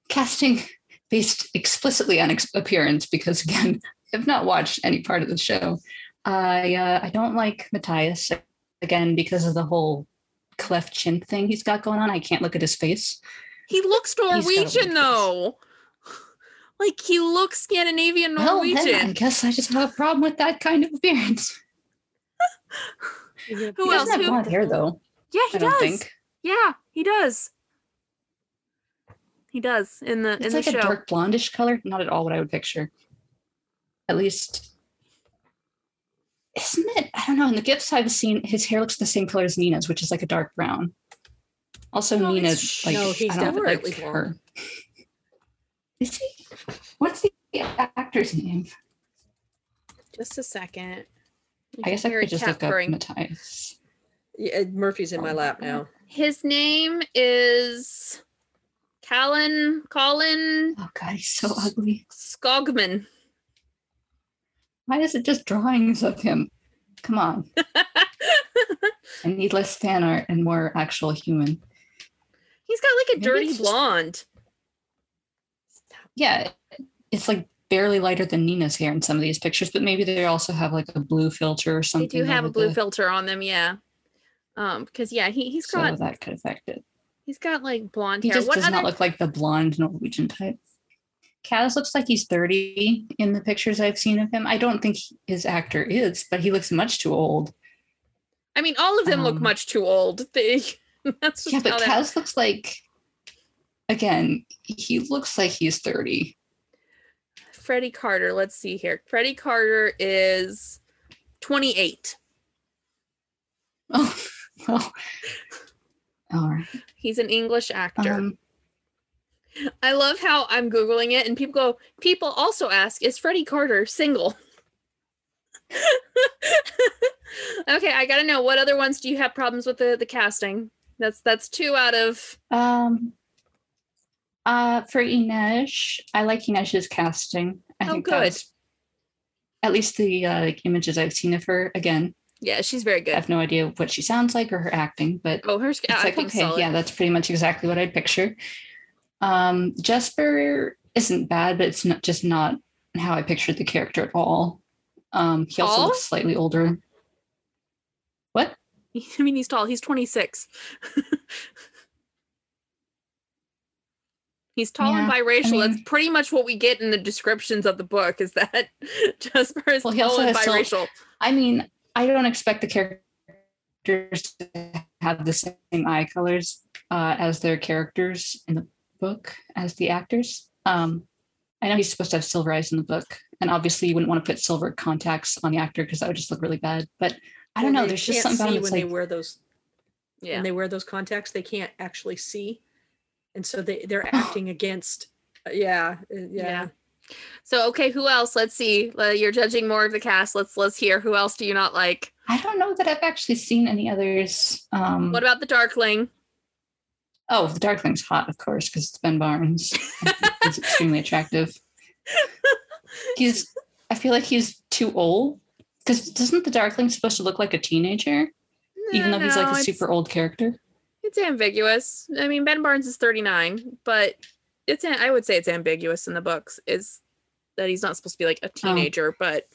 [SPEAKER 3] casting based explicitly on ex- appearance, because again, I've not watched any part of the show. I uh, I don't like Matthias again because of the whole cleft chin thing he's got going on. I can't look at his face.
[SPEAKER 2] He looks
[SPEAKER 3] got a
[SPEAKER 2] Norwegian though. Like he looks Scandinavian Norwegian.
[SPEAKER 3] Well, then I guess I just have a problem with that kind of appearance.
[SPEAKER 2] Who
[SPEAKER 3] he
[SPEAKER 2] else?
[SPEAKER 3] doesn't have
[SPEAKER 2] Who-
[SPEAKER 3] blonde hair though.
[SPEAKER 2] yeah, he
[SPEAKER 3] I
[SPEAKER 2] does.
[SPEAKER 3] think
[SPEAKER 2] Yeah, he does. He does in the in
[SPEAKER 3] it's
[SPEAKER 2] the
[SPEAKER 3] like a dark blondish color. Not at all what I would picture. At least, isn't it? I don't know. In the gifts I've seen, his hair looks the same color as Nina's, which is like a dark brown. Also,
[SPEAKER 2] No,
[SPEAKER 3] Nina,
[SPEAKER 2] it's-
[SPEAKER 3] like
[SPEAKER 1] no, he's
[SPEAKER 3] I don't
[SPEAKER 1] definitely
[SPEAKER 3] like her. Is he? What's the actor's name?
[SPEAKER 2] Just a second.
[SPEAKER 3] I guess I
[SPEAKER 2] hear
[SPEAKER 3] could just
[SPEAKER 2] cat
[SPEAKER 3] look up. Matthias.
[SPEAKER 1] Yeah, Murphy's in my lap oh, now.
[SPEAKER 2] His name is Callan Colin
[SPEAKER 3] Oh God, he's so ugly.
[SPEAKER 2] Skogman.
[SPEAKER 3] Why is it just drawings of him? Come on. I need less fan art and more actual human.
[SPEAKER 2] He's got like a
[SPEAKER 3] Maybe
[SPEAKER 2] dirty
[SPEAKER 3] just-
[SPEAKER 2] blonde.
[SPEAKER 3] Yeah, it's like barely lighter than Nina's hair in some of these pictures, but maybe they also have like a blue filter or something.
[SPEAKER 2] They do have a blue
[SPEAKER 3] the-
[SPEAKER 2] filter on them, yeah. Um, because yeah, he he's
[SPEAKER 3] so
[SPEAKER 2] got
[SPEAKER 3] that could affect it.
[SPEAKER 2] he's got like blonde
[SPEAKER 3] He
[SPEAKER 2] hair.
[SPEAKER 3] just
[SPEAKER 2] What
[SPEAKER 3] does
[SPEAKER 2] other
[SPEAKER 3] not look like the blonde Norwegian type. Kaz looks like he's 30 in the pictures I've seen of him. I don't think his actor is, but he looks much too old.
[SPEAKER 2] I mean, all of them look
[SPEAKER 3] Um,
[SPEAKER 2] much too old. They, that's just
[SPEAKER 3] Yeah, but Kaz looks like, again, he looks like he's 30.
[SPEAKER 2] Freddie Carter. Let's see here. Freddie Carter is 28.
[SPEAKER 3] Oh, well. All right.
[SPEAKER 2] He's an English actor.
[SPEAKER 3] Um,
[SPEAKER 2] I love how I'm Googling it and people go, people also ask, is Freddie Carter single? okay, I gotta know what other ones do you have problems with the, the casting? That's that's two out of
[SPEAKER 3] Um, uh, for Inej, I like Inej's casting. I
[SPEAKER 2] Oh,
[SPEAKER 3] think
[SPEAKER 2] good.
[SPEAKER 3] that's at least the uh, like images I've seen of her. Again,
[SPEAKER 2] yeah, she's very good.
[SPEAKER 3] I have no idea what she sounds like or her acting, but
[SPEAKER 2] Oh, her
[SPEAKER 3] it's like okay,
[SPEAKER 2] solid.
[SPEAKER 3] yeah, that's pretty much exactly what I'd picture. Um, Jesper isn't bad, but it's not just not how I pictured the character at all. Um, he also
[SPEAKER 2] Tall?
[SPEAKER 3] looks slightly older. What?
[SPEAKER 2] I mean, he's tall. He's 26. he's tall and
[SPEAKER 3] Yeah,
[SPEAKER 2] biracial. That's
[SPEAKER 3] mean-
[SPEAKER 2] pretty much what we get in the descriptions of the book. Is that Jesper is
[SPEAKER 3] Well,
[SPEAKER 2] tall
[SPEAKER 3] also
[SPEAKER 2] and biracial?
[SPEAKER 3] I mean, I don't expect the characters to have the same eye colors uh, as their characters in the book as the actors. Um, I know he's supposed to have silver eyes in the book, and obviously you wouldn't want to put silver contacts on the actor because that would just look really bad. But I don't
[SPEAKER 1] Well,
[SPEAKER 3] know.
[SPEAKER 1] they
[SPEAKER 3] There's just
[SPEAKER 1] can't
[SPEAKER 3] something about
[SPEAKER 1] see when
[SPEAKER 3] that's
[SPEAKER 1] they
[SPEAKER 3] like,
[SPEAKER 1] wear those
[SPEAKER 2] Yeah.
[SPEAKER 1] when they wear those contacts, they can't actually see, and so they they're acting against. uh, yeah, uh, yeah.
[SPEAKER 2] Yeah. So okay, who else? Let's see. Uh, you're judging more of the cast. Let's let's hear. Who else do you not like?
[SPEAKER 3] I don't know that I've actually seen any others. Um,
[SPEAKER 2] What about the Darkling?
[SPEAKER 3] Oh, the Darkling's hot, of course, because it's Ben Barnes. he's extremely attractive. He's. I feel like he's too old. Because doesn't the Darkling supposed to look like a teenager, even though he's like a super old character?
[SPEAKER 2] It's ambiguous. I mean, Ben Barnes is 39, but it's. I would say it's ambiguous in the books. Is that he's not supposed to be like a oh. teenager, but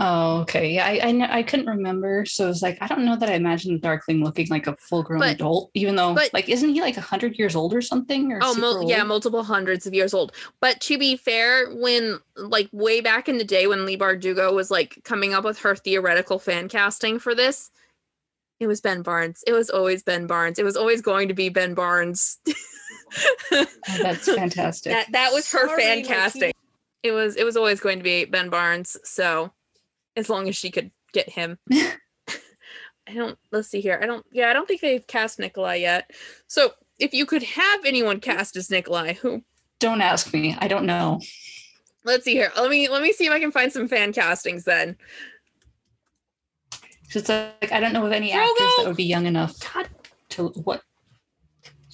[SPEAKER 3] Oh, okay. Yeah, I I, I couldn't remember, so it was like I don't know that I imagined the Darkling looking like a full grown adult, even though
[SPEAKER 2] but-
[SPEAKER 3] like isn't he like hundred years old or something? Or
[SPEAKER 2] oh, mul- yeah, multiple hundreds of years old. But to be fair, when like way back in the day when Leigh Bardugo was like coming up with her theoretical fan casting for this, It was Ben Barnes. It was always Ben Barnes. It was always going to be Ben Barnes.
[SPEAKER 3] Oh, that's fantastic.
[SPEAKER 2] that that was her
[SPEAKER 1] Sorry,
[SPEAKER 2] fan
[SPEAKER 1] my
[SPEAKER 2] casting. It was it was always going to be Ben Barnes. So as long as she could get him. I don't let's see here. I don't yeah, I don't think they've cast Nikolai yet. So if you could have anyone cast as Nikolai, who
[SPEAKER 3] don't ask me. I don't know.
[SPEAKER 2] let's see here. Let me let me see if I can find some fan castings then.
[SPEAKER 3] Just like I don't know of any
[SPEAKER 2] Drogo!
[SPEAKER 3] actors that would be young enough
[SPEAKER 2] God.
[SPEAKER 3] to what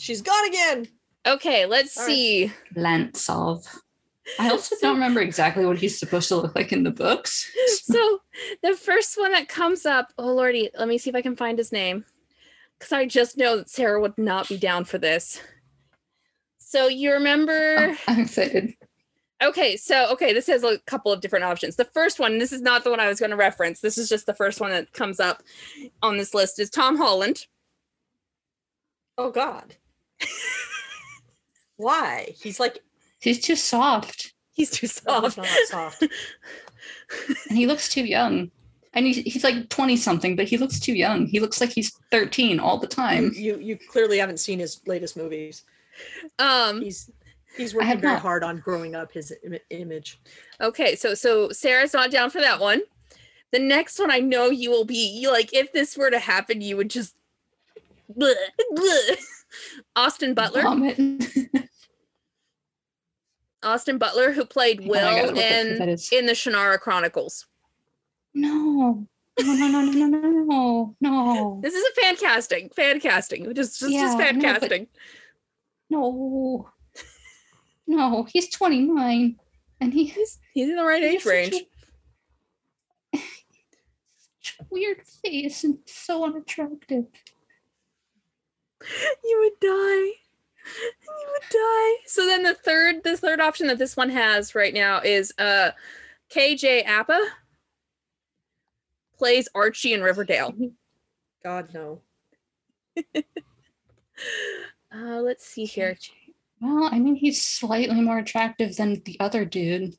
[SPEAKER 1] She's gone again.
[SPEAKER 2] Okay, let's
[SPEAKER 1] All right.
[SPEAKER 2] see.
[SPEAKER 3] Lantsov. I also don't remember exactly what he's supposed to look like in the books.
[SPEAKER 2] so the first one that comes up, oh lordy, let me see if I can find his name. Because I just know that Sarah would not be down for this. So you remember
[SPEAKER 3] Oh, I'm excited.
[SPEAKER 2] okay, so okay, this has a couple of different options. The first one, this is not the one I was going to reference. This is just the first one that comes up on this list is Tom Holland.
[SPEAKER 1] Oh God. Why? He's like
[SPEAKER 3] He's too soft
[SPEAKER 2] He's too
[SPEAKER 1] oh, he's
[SPEAKER 2] soft.
[SPEAKER 1] not soft.
[SPEAKER 3] and he looks too young. And he's, he's like 20 something, but he looks too young. He looks like he's 13 all the time.
[SPEAKER 1] you you clearly haven't seen his latest movies.
[SPEAKER 2] um
[SPEAKER 1] He's he's
[SPEAKER 3] I
[SPEAKER 1] working very
[SPEAKER 3] not.
[SPEAKER 1] hard on growing up his Im- image.
[SPEAKER 2] Okay, so so Sarah's not down for that one. The next one I know you will be you like if this were to happen, you would just bleh, bleh. Austin Butler. Austin Butler, who played
[SPEAKER 3] Oh
[SPEAKER 2] Will
[SPEAKER 3] what the fuck
[SPEAKER 2] in in the Shannara Chronicles.
[SPEAKER 3] no. No, no, no, no, no, no, no.
[SPEAKER 2] This is a fan casting. Fan casting. Just just,
[SPEAKER 3] Yeah,
[SPEAKER 2] just fan
[SPEAKER 3] no,
[SPEAKER 2] casting.
[SPEAKER 3] No. No, he's 29 and he has
[SPEAKER 2] He's in the right age range.
[SPEAKER 3] a weird face and so unattractive.
[SPEAKER 2] You would die. You would die. So then the third the third option that this one has right now is uh KJ Appa plays Archie in Riverdale.
[SPEAKER 1] God no.
[SPEAKER 2] Uh let's see here.
[SPEAKER 3] Well, I mean, he's slightly more attractive than the other dude.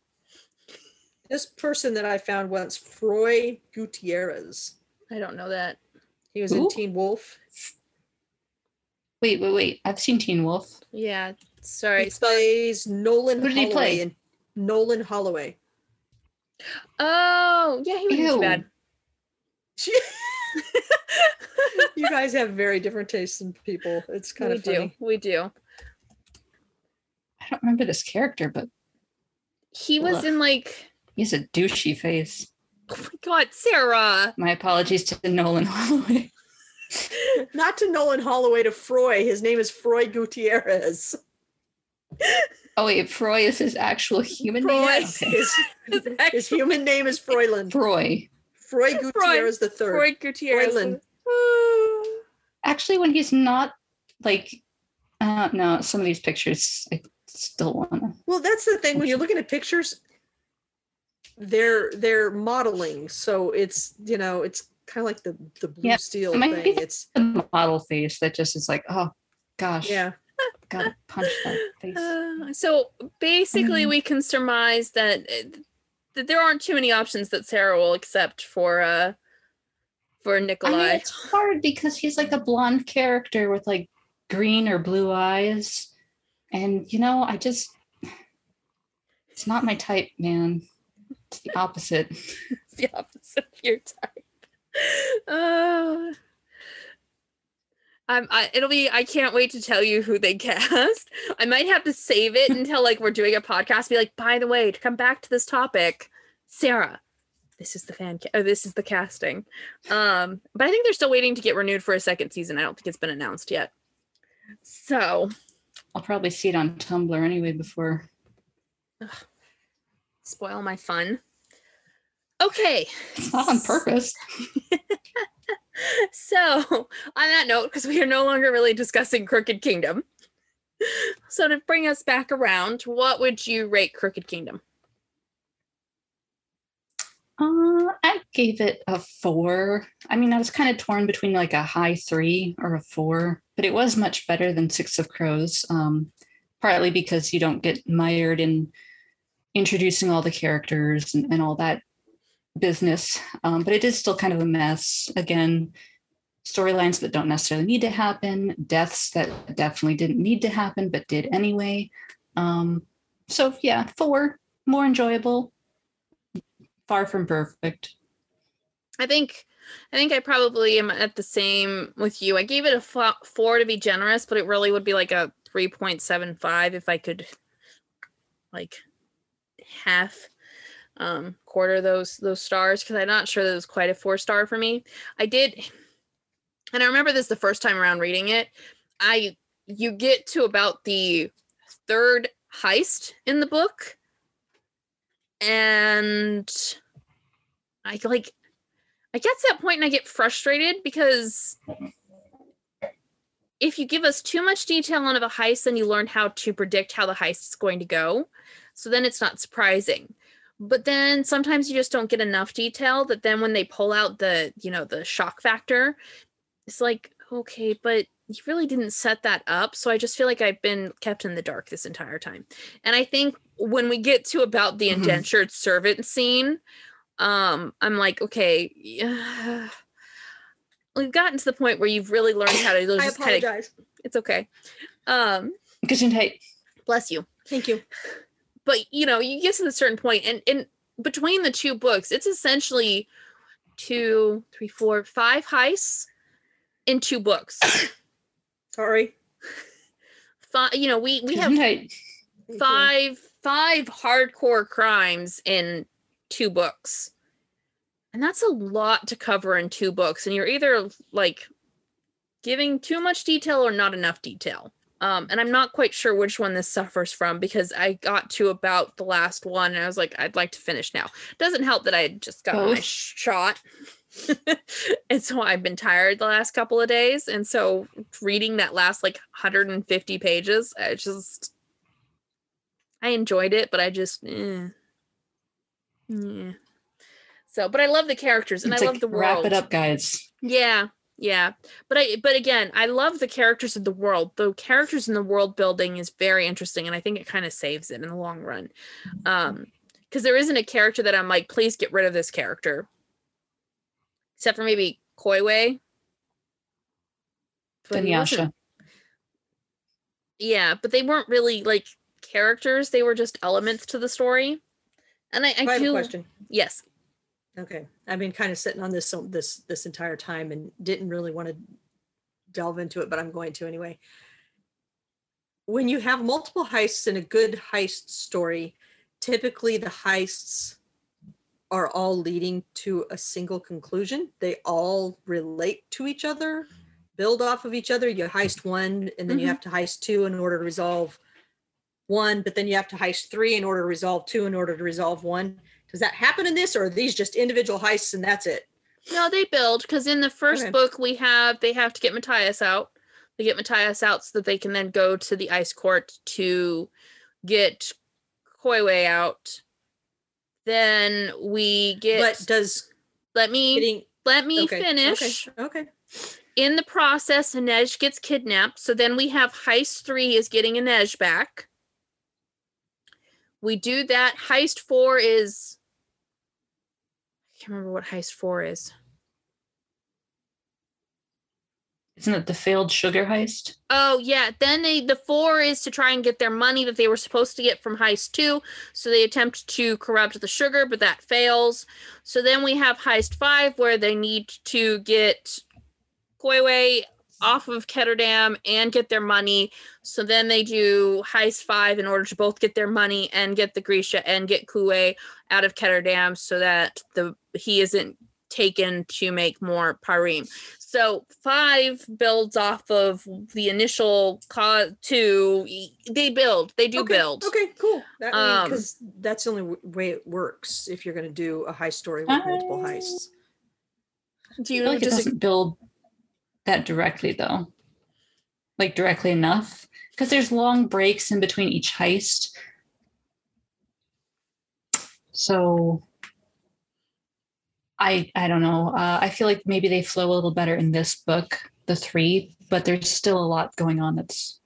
[SPEAKER 1] This person that I found was Froy Gutierrez.
[SPEAKER 2] I don't know that.
[SPEAKER 1] He was
[SPEAKER 3] Who?
[SPEAKER 1] in Teen Wolf.
[SPEAKER 3] Wait, wait, wait. I've seen Teen Wolf.
[SPEAKER 2] Yeah. Sorry.
[SPEAKER 1] He
[SPEAKER 2] Spell
[SPEAKER 1] plays Nolan
[SPEAKER 3] Who did he play?
[SPEAKER 1] in Nolan Holloway.
[SPEAKER 2] Oh, yeah, he wasn't too
[SPEAKER 3] Ew.
[SPEAKER 2] bad.
[SPEAKER 1] you guys have very different tastes in people. It's kind
[SPEAKER 2] we
[SPEAKER 1] of
[SPEAKER 2] do.
[SPEAKER 1] funny.
[SPEAKER 2] We do.
[SPEAKER 3] I don't remember this character, but
[SPEAKER 2] He was
[SPEAKER 3] Ugh.
[SPEAKER 2] in like
[SPEAKER 3] he has a douchey face.
[SPEAKER 2] oh my god, Sarah.
[SPEAKER 3] My apologies to Nolan Holloway.
[SPEAKER 1] Not to Nolan Holloway, to Froy. His name is Froy Gutierrez.
[SPEAKER 3] Oh wait, Froy is his actual human
[SPEAKER 1] Froy.
[SPEAKER 3] name. Okay.
[SPEAKER 1] His,
[SPEAKER 2] His
[SPEAKER 1] his human name is Froylan.
[SPEAKER 3] Froy.
[SPEAKER 1] Froy Gutierrez the third.
[SPEAKER 2] Freud Gutierrez.
[SPEAKER 1] Froylan.
[SPEAKER 3] Actually, when he's not like, uh, no, some of these pictures I still wanna.
[SPEAKER 1] Well, that's the thing. When you're looking at pictures, they're they're modeling, so it's you know it's kind of like the the blue
[SPEAKER 3] Yeah,
[SPEAKER 1] steel
[SPEAKER 3] it
[SPEAKER 1] thing. It's
[SPEAKER 3] The model face that just is like, oh gosh,
[SPEAKER 1] yeah.
[SPEAKER 3] gotta punch that face.
[SPEAKER 2] Uh, so basically,
[SPEAKER 3] Mhm.
[SPEAKER 2] we can surmise that uh, that there aren't too many options that Sarah will accept for uh for
[SPEAKER 3] I mean,
[SPEAKER 2] Nikolai.
[SPEAKER 3] it's hard because he's like a blonde character with like green or blue eyes. And, you know, I just, it's not my type, man. It's the opposite.
[SPEAKER 2] It's the opposite of your type. Uh, I'm, I, it'll be. I can't wait to tell you who they cast. I might have to save it until like we're doing a podcast. Be like, by the way, to come back to this topic, Sarah, this is the fan. Ca- or this is the casting. Um, but I think they're still waiting to get renewed for a second season. I don't think it's been announced yet. So
[SPEAKER 3] I'll probably see it on Tumblr anyway before.
[SPEAKER 2] spoil my fun. Okay.
[SPEAKER 3] It's not on purpose.
[SPEAKER 2] so on that note because we are no longer really discussing crooked kingdom so to bring us back around what would you rate crooked kingdom
[SPEAKER 3] Uh, I gave it a four. I mean, I was kind of torn between like a high three or a four, but it was much better than Six of Crows. Um, partly because you don't get mired in introducing all the characters and, and all that business. Um, but it is still kind of a mess. Again, storylines that don't necessarily need to happen, deaths that definitely didn't need to happen but did anyway. Um, so yeah, four more enjoyable, far from perfect.
[SPEAKER 2] I think I think I probably am at the same with you. I gave it a four to be generous, but it really would be like a three point seven five if I could, like, half um quarter those those stars because I'm not sure that it was quite a four star for me. I did, and I remember this the first time around reading it. I you get to about the third heist in the book, and I like I get to that point and I get frustrated because if you give us too much detail on of a heist, then you learn how to predict how the heist is going to go. So then it's not surprising. But then sometimes you just don't get enough detail that then when they pull out the, you know, the shock factor, it's like, okay, but you really didn't set that up. So I just feel like I've been kept in the dark this entire time. And I think when we get to about the
[SPEAKER 1] Mhm.
[SPEAKER 2] indentured servant scene, um i'm like okay yeah. we've gotten to the point where you've really learned how to
[SPEAKER 1] I
[SPEAKER 2] just kind of
[SPEAKER 1] apologize.
[SPEAKER 2] it's okay um
[SPEAKER 3] Gesundheit.
[SPEAKER 2] bless you
[SPEAKER 1] Thank you.
[SPEAKER 2] But you know you get to a certain point and in between the two books it's essentially two three four five heists in two books
[SPEAKER 1] Sorry.
[SPEAKER 2] five you know we we have
[SPEAKER 3] Gesundheit.
[SPEAKER 2] Five five hardcore crimes in two books and that's a lot to cover in two books and you're either like giving too much detail or not enough detail um, and i'm not quite sure which one this suffers from because i got to about the last one and i was like i'd like to finish now doesn't help that i just got my shot and so i've been tired the last couple of days and so reading that last like 150 pages i just I enjoyed it, but I just, eh. yeah. So, but I love the characters and
[SPEAKER 3] It's
[SPEAKER 2] I
[SPEAKER 3] like,
[SPEAKER 2] love the world.
[SPEAKER 3] wrap it up, guys.
[SPEAKER 2] Yeah, yeah. But I, but again, I love the characters of the world. The characters in the world building is very interesting, and I think it kind of saves it in the long run. Um, because there isn't a character that I'm like, please get rid of this character, except for maybe Kuwei. But he yeah, but they weren't really like characters; they were just elements to the story. And I, I,
[SPEAKER 1] I
[SPEAKER 2] do.
[SPEAKER 1] question.
[SPEAKER 2] Yes.
[SPEAKER 1] Okay. I've been kind of sitting on this so this this entire time and didn't really want to delve into it, but I'm going to anyway. When you have multiple heists in a good heist story, typically the heists are all leading to a single conclusion. They all relate to each other, build off of each other. You heist one, and then you
[SPEAKER 2] Mhm.
[SPEAKER 1] have to heist two in order to resolve one, but then you have to heist three in order to resolve two in order to resolve one. Does that happen in this, or are these just individual heists and that's it?
[SPEAKER 2] No, they build because in the first
[SPEAKER 1] Okay.
[SPEAKER 2] book we have they have to get Matthias out. They get Matthias out so that they can then go to the ice court to get Kuwei out. Then we get
[SPEAKER 1] But does
[SPEAKER 2] let me
[SPEAKER 1] getting
[SPEAKER 2] let me
[SPEAKER 1] okay,
[SPEAKER 2] finish.
[SPEAKER 1] Okay, okay.
[SPEAKER 2] In the process, Inej gets kidnapped. So then we have heist three is getting Inej back. We do that. Heist four is I can't remember what heist four is.
[SPEAKER 3] Isn't it the failed sugar heist?
[SPEAKER 2] Oh yeah, then they the four is to try and get their money that they were supposed to get from heist two. So they attempt to corrupt the sugar, but that fails. So then we have heist five where they need to get Kuwei off of Ketterdam and get their money. So then they do heist five in order to both get their money and get the Grisha and get Kuwei out of Ketterdam so that the he isn't taken to make more parem. So five builds off of the initial cause two. They build. They do
[SPEAKER 1] okay,
[SPEAKER 2] build.
[SPEAKER 1] Okay, cool. That
[SPEAKER 2] Um,
[SPEAKER 1] because that's the only way it works if you're going to do a heist story with multiple heists.
[SPEAKER 2] Do
[SPEAKER 3] I
[SPEAKER 2] you
[SPEAKER 3] feel like it doesn't build that directly though. Like directly enough. Because there's long breaks in between each heist. So I I don't know. Uh, I feel like maybe they flow a little better in this book, the three, but there's still a lot going on that's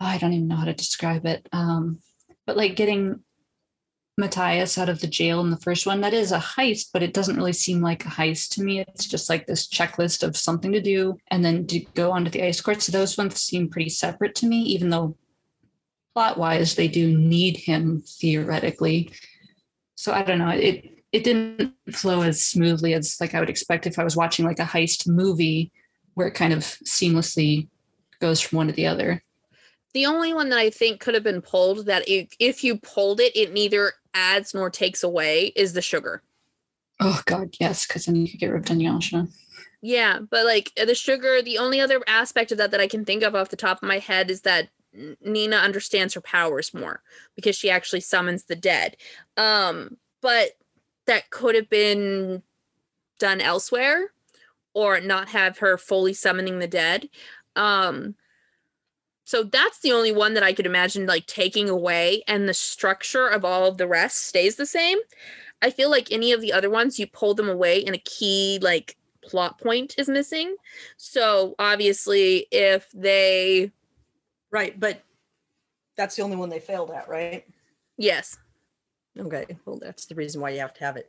[SPEAKER 3] I don't even know how to describe it. Um, but like getting Matthias out of the jail in the first one. That is a heist, but it doesn't really seem like a heist to me. It's just like this checklist of something to do and then to go onto the ice court. So those ones seem pretty separate to me, even though plot wise they do need him theoretically. So I don't know. It it didn't flow as smoothly as like I would expect if I was watching like a heist movie where it kind of seamlessly goes from one to the other.
[SPEAKER 2] The only one that I think could have been pulled that it, if you pulled it, it neither adds nor takes away is the sugar.
[SPEAKER 3] Oh God, yes, because then you could get ripped on Yasha.
[SPEAKER 2] Yeah, but like the sugar, the only other aspect of that that I can think of off the top of my head is that Nina understands her powers more because she actually summons the dead. Um, but that could have been done elsewhere or not have her fully summoning the dead. Um, so that's the only one that I could imagine like taking away, and the structure of all of the rest stays the same. I feel like any of the other ones, you pull them away, and a key like plot point is missing. So obviously, if they
[SPEAKER 1] Right, but that's the only one they failed at, right?
[SPEAKER 2] yes,
[SPEAKER 1] Okay, well, that's the reason why you have to have it.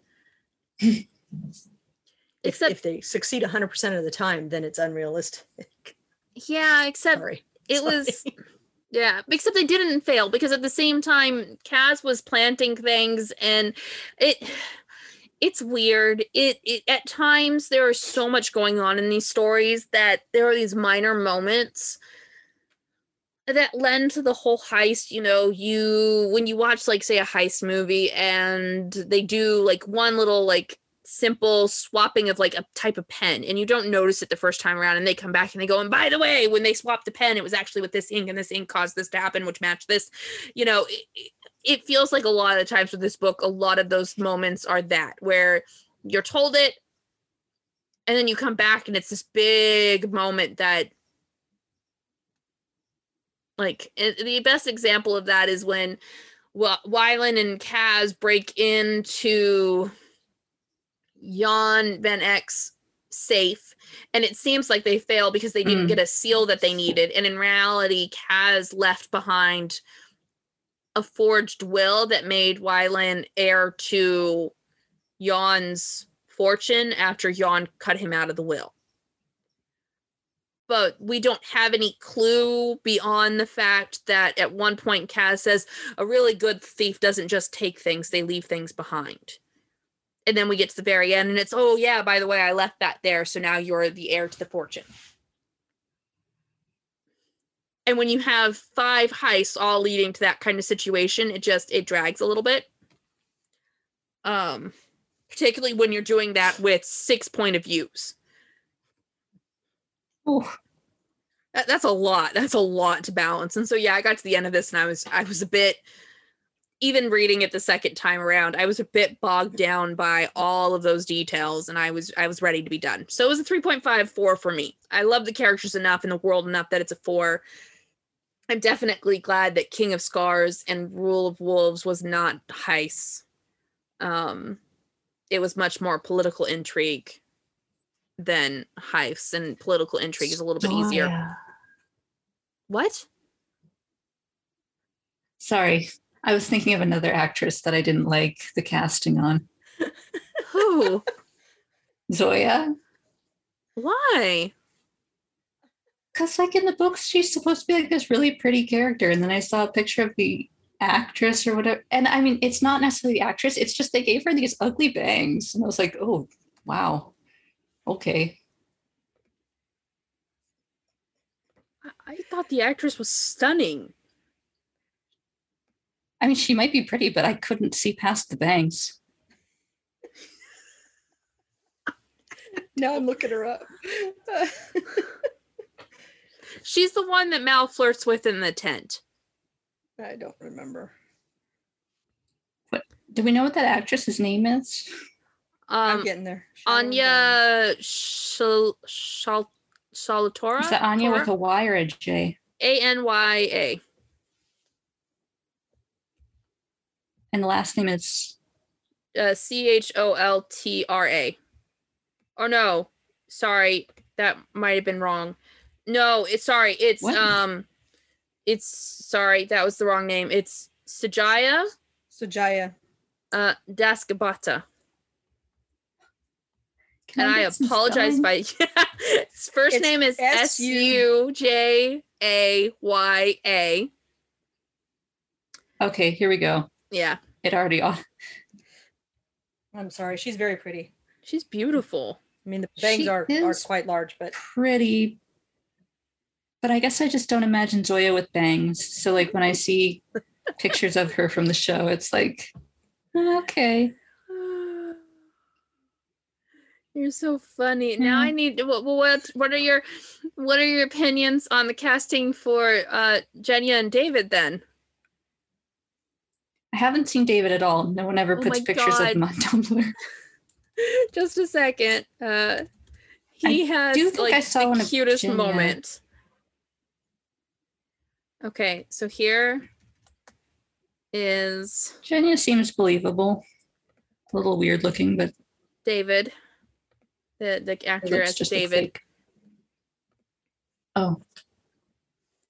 [SPEAKER 1] If,
[SPEAKER 2] Except-
[SPEAKER 1] if they succeed 100% of the time, then it's unrealistic.
[SPEAKER 2] yeah, except
[SPEAKER 1] Sorry.
[SPEAKER 2] It
[SPEAKER 1] Sorry.
[SPEAKER 2] was yeah except they didn't fail because at the same time kaz was planting things and it it's weird it, it at times there is so much going on in these stories that there are these minor moments that lend to the whole heist you know you when you watch like say a heist movie and they do like one little like simple swapping of like a type of pen and you don't notice it the first time around and they come back and they go and by the way when they swapped the pen it was actually with this ink and this ink caused this to happen which matched this. You know it, it feels like a lot of times with this book a lot of those moments are that where you're told it and then you come back and it's this big moment that like the best example of that is when Wy- Wylan and Kaz break into Jan van Eck's safe and it seems like they fail because they didn't
[SPEAKER 3] Mm.
[SPEAKER 2] get a seal that they needed and in reality Kaz left behind a forged will that made Wylan heir to Jan's fortune after Jan cut him out of the will but we don't have any clue beyond the fact that at one point Kaz says a really good thief doesn't just take things, they leave things behind. And then we get to the very end and it's, oh, yeah, by the way, I left that there. So now you're the heir to the fortune. And when you have five heists all leading to that kind of situation, it just it drags a little bit. Um, particularly when you're doing that with six point of views.
[SPEAKER 3] Oh,
[SPEAKER 2] That, that's a lot. That's a lot to balance. And so yeah, I got to the end of this and I was I was a bit even reading it the second time around, I was a bit bogged down by all of those details and I was I was ready to be done. So it was a 3.54 for me. I love the characters enough and the world enough that it's a 4. I'm definitely glad that King of Scars and Rule of Wolves was not heists. Um it was much more political intrigue than heists and political intrigue is a little bit easier.
[SPEAKER 3] yeah.
[SPEAKER 2] What?
[SPEAKER 3] Sorry, I was thinking of another actress that I didn't like the casting on.
[SPEAKER 2] Who?
[SPEAKER 3] Zoya.
[SPEAKER 2] Why?
[SPEAKER 3] Because, like in the books, she's supposed to be like this really pretty character. And then I saw a picture of the actress or whatever. And I mean, it's not necessarily the actress, it's just they gave her these ugly bangs. And I was like, oh, wow. Okay.
[SPEAKER 2] I- I thought the actress was stunning.
[SPEAKER 3] I mean, she might be pretty, but I couldn't see past the bangs.
[SPEAKER 1] Now I'm looking her up.
[SPEAKER 2] She's the one that Mal flirts with in the tent.
[SPEAKER 1] I don't remember.
[SPEAKER 3] Do we know what that actress's name is?
[SPEAKER 1] I'm
[SPEAKER 2] Um,
[SPEAKER 1] getting there. Shadow and Bone.
[SPEAKER 2] Anya Shal Shal Shalatora.
[SPEAKER 3] Is that Anya with a Y or a J?
[SPEAKER 2] A N Y A.
[SPEAKER 3] And the last name is
[SPEAKER 2] Uh, C H O L T R A. Oh no, sorry, that might have been wrong. No, it's sorry. It's
[SPEAKER 3] What?
[SPEAKER 2] um, it's sorry that was the wrong name. It's Sujaya.
[SPEAKER 1] Sujaya.
[SPEAKER 2] uh Dasgupta.
[SPEAKER 3] Can
[SPEAKER 2] And I
[SPEAKER 3] get some
[SPEAKER 2] apologize
[SPEAKER 3] spelling?
[SPEAKER 2] by his first
[SPEAKER 1] It's
[SPEAKER 2] name is S U J A Y A.
[SPEAKER 3] Okay, here we go.
[SPEAKER 2] Yeah,
[SPEAKER 3] It already on.
[SPEAKER 1] I'm sorry. She's very pretty.
[SPEAKER 2] she's beautiful.
[SPEAKER 1] I mean, the bangs
[SPEAKER 3] She
[SPEAKER 1] are, are quite large, but
[SPEAKER 3] pretty but I guess I just don't imagine Zoya with bangs. So like when I see pictures of her from the show, it's like okay.
[SPEAKER 2] You're so funny. Now I need to, what what what are your what are your opinions on the casting for uh Genya and David then?
[SPEAKER 3] I haven't seen David at all. No one ever
[SPEAKER 2] Oh
[SPEAKER 3] puts pictures
[SPEAKER 2] God.
[SPEAKER 3] of him on Tumblr.
[SPEAKER 2] Just a second. Uh he has
[SPEAKER 3] do think
[SPEAKER 2] like
[SPEAKER 3] I saw
[SPEAKER 2] the cutest moment. Okay, so here is
[SPEAKER 3] Genya seems believable. A little weird looking, but
[SPEAKER 2] David, the the actor as David.
[SPEAKER 3] Oh,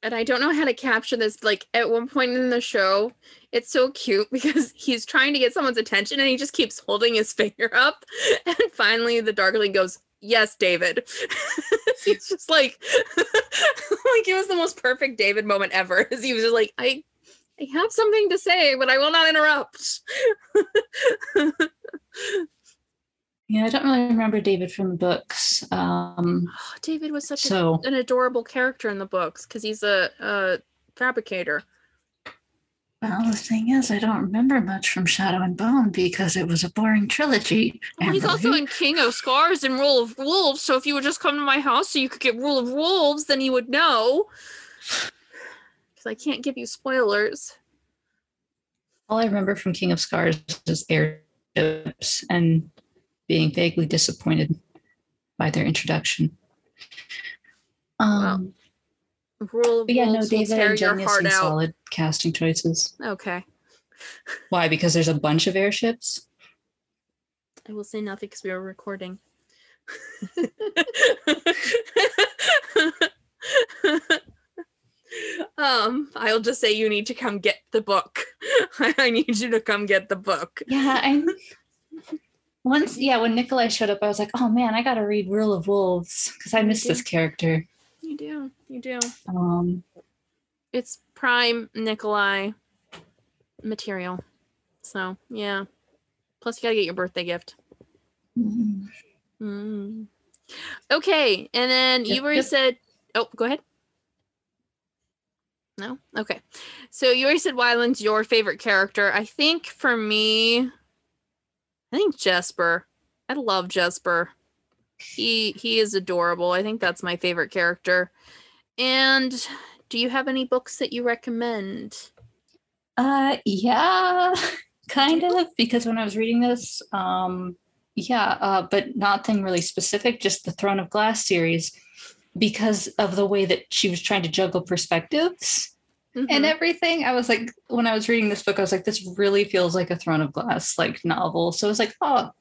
[SPEAKER 2] and I don't know how to capture this. Like at one point in the show, it's so cute because he's trying to get someone's attention and he just keeps holding his finger up. And finally, the Darkling goes, Yes, David. he's just like, like it was the most perfect David moment ever. As he was just like, I, I have something to say, but I will not interrupt.
[SPEAKER 3] Yeah. I don't really remember David from the books. Um,
[SPEAKER 2] Oh, David was such a, an adorable character in the books because he's a, a fabricator.
[SPEAKER 3] well, the thing is, I don't remember much from Shadow and Bone because it was a boring trilogy.
[SPEAKER 2] Well, he's also in King of Scars and Rule of Wolves. So if you would just come to my house so you could get Rule of Wolves, then you would know. Because I can't give you spoilers.
[SPEAKER 3] All I remember from King of Scars is airships and being vaguely disappointed by their introduction. Um,
[SPEAKER 2] Rule of
[SPEAKER 3] yeah, no, David and
[SPEAKER 2] Genya
[SPEAKER 3] seem solid casting choices.
[SPEAKER 2] Okay.
[SPEAKER 3] Why? Because there's a bunch of airships.
[SPEAKER 2] I will say nothing because we are recording. um, I'll just say you need to come get the book. I need you to come get the book.
[SPEAKER 3] Yeah, I once yeah, when Nikolai showed up, I was like, oh man, I gotta read Rule of Wolves because I
[SPEAKER 2] You
[SPEAKER 3] miss this character.
[SPEAKER 2] You do. You do.
[SPEAKER 3] Um
[SPEAKER 2] It's prime Nikolai material. So yeah. Plus you gotta get your birthday gift.
[SPEAKER 3] mm,
[SPEAKER 2] Mm. Okay, and then you
[SPEAKER 3] Yep,
[SPEAKER 2] already
[SPEAKER 3] yep.
[SPEAKER 2] said. Oh, go ahead. No, okay. So you already said Wylan's your favorite character. I think for me, I think Jesper. I love Jesper. He he is adorable. I think that's my favorite character. And do you have any books that you recommend?
[SPEAKER 3] uh yeah, kind of, because when I was reading this, um yeah, uh, but nothing really specific, just the Throne of Glass series, because of the way that she was trying to juggle perspectives. And
[SPEAKER 2] Mhm.
[SPEAKER 3] everything. I was like, when I was reading this book, I was like, this really feels like a Throne of Glass like novel. So I was like, oh,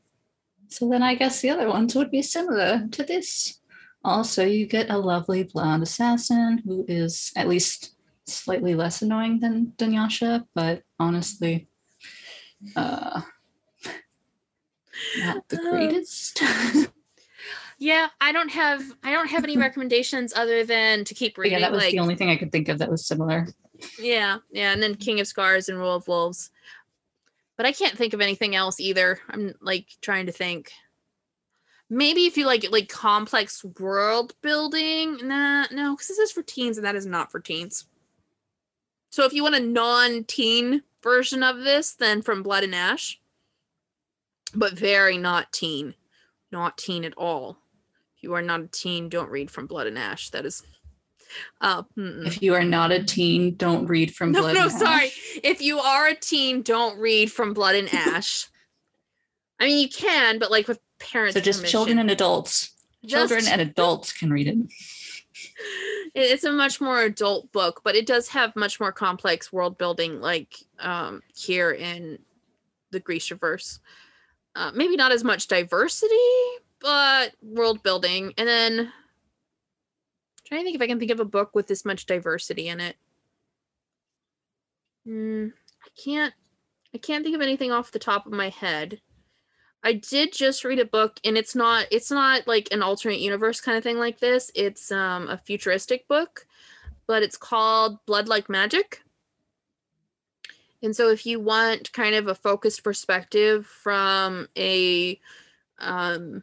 [SPEAKER 3] so then I guess the other ones would be similar to this. Also, you get a lovely blonde assassin who is at least slightly less annoying than Dunyasha, but honestly, uh, not the greatest.
[SPEAKER 2] yeah, I don't have I don't have any recommendations other than to keep reading.
[SPEAKER 3] yeah, that was
[SPEAKER 2] like,
[SPEAKER 3] the only thing I could think of that was similar.
[SPEAKER 2] Yeah, yeah, and then King of Scars and Rule of Wolves. But I can't think of anything else either. I'm like trying to think. Maybe if you like like complex world building, nah, no, because this is for teens and that is not for teens. So if you want a non-teen version of this, then from Blood and Ash, but very not teen, not teen at all. If you are not a teen, don't read from Blood and Ash. That is, uh.
[SPEAKER 3] If you are not a teen, don't read from
[SPEAKER 2] No,
[SPEAKER 3] Blood
[SPEAKER 2] no,
[SPEAKER 3] and
[SPEAKER 2] sorry.
[SPEAKER 3] Ash.
[SPEAKER 2] If you are a teen, don't read from Blood and Ash. I mean, you can, but like with parents.
[SPEAKER 3] So just
[SPEAKER 2] permission.
[SPEAKER 3] children and adults. Children and adults can read it.
[SPEAKER 2] it- it's a much more adult book, but it does have much more complex world building, like um, here in the Grishaverse. Uh, maybe not as much diversity, but world building. And then trying to think if I can think of a book with this much diversity in it. Hmm, I can't. I can't think of anything off the top of my head. I did just read a book and it's not it's not like an alternate universe kind of thing like this. It's um a futuristic book, but it's called Blood Like Magic. And so if you want kind of a focused perspective from a um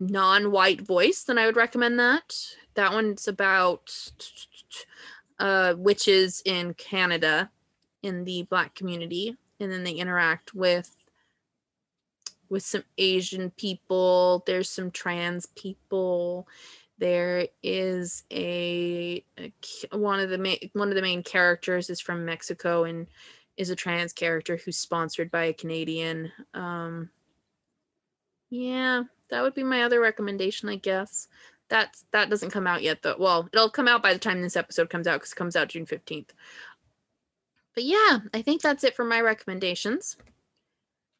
[SPEAKER 2] non-white voice, then I would recommend that. That one's about uh witches in Canada in the black community and then they interact with with some Asian people. There's some trans people. There is a, a one of the main one of the main characters is from Mexico and is a trans character who's sponsored by a Canadian. Um, yeah, that would be my other recommendation, I guess. That's that doesn't come out yet though. Well, it'll come out by the time this episode comes out because it comes out June 15th. But yeah, I think that's it for my recommendations.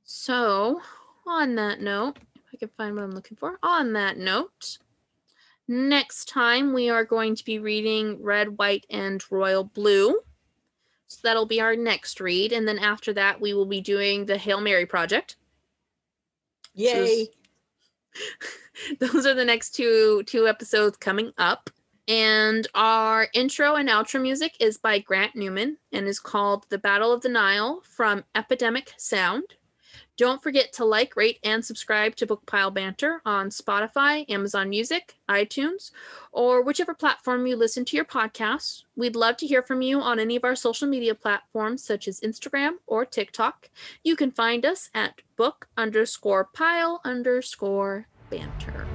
[SPEAKER 2] So on that note, if I can find what I'm looking for, on that note, next time we are going to be reading Red, White, and Royal Blue. So that'll be our next read. And then after that, we will be doing the Hail Mary Project.
[SPEAKER 1] Yay.
[SPEAKER 2] Those are the next two two episodes coming up. And our intro and outro music is by Grant Newman and is called The Battle of the Nile from Epidemic Sound. Don't forget to like, rate, and subscribe to Bookpile Banter on Spotify, Amazon Music, iTunes, or whichever platform you listen to your podcasts. We'd love to hear from you on any of our social media platforms, such as Instagram or TikTok. You can find us at book underscore pile underscore banter.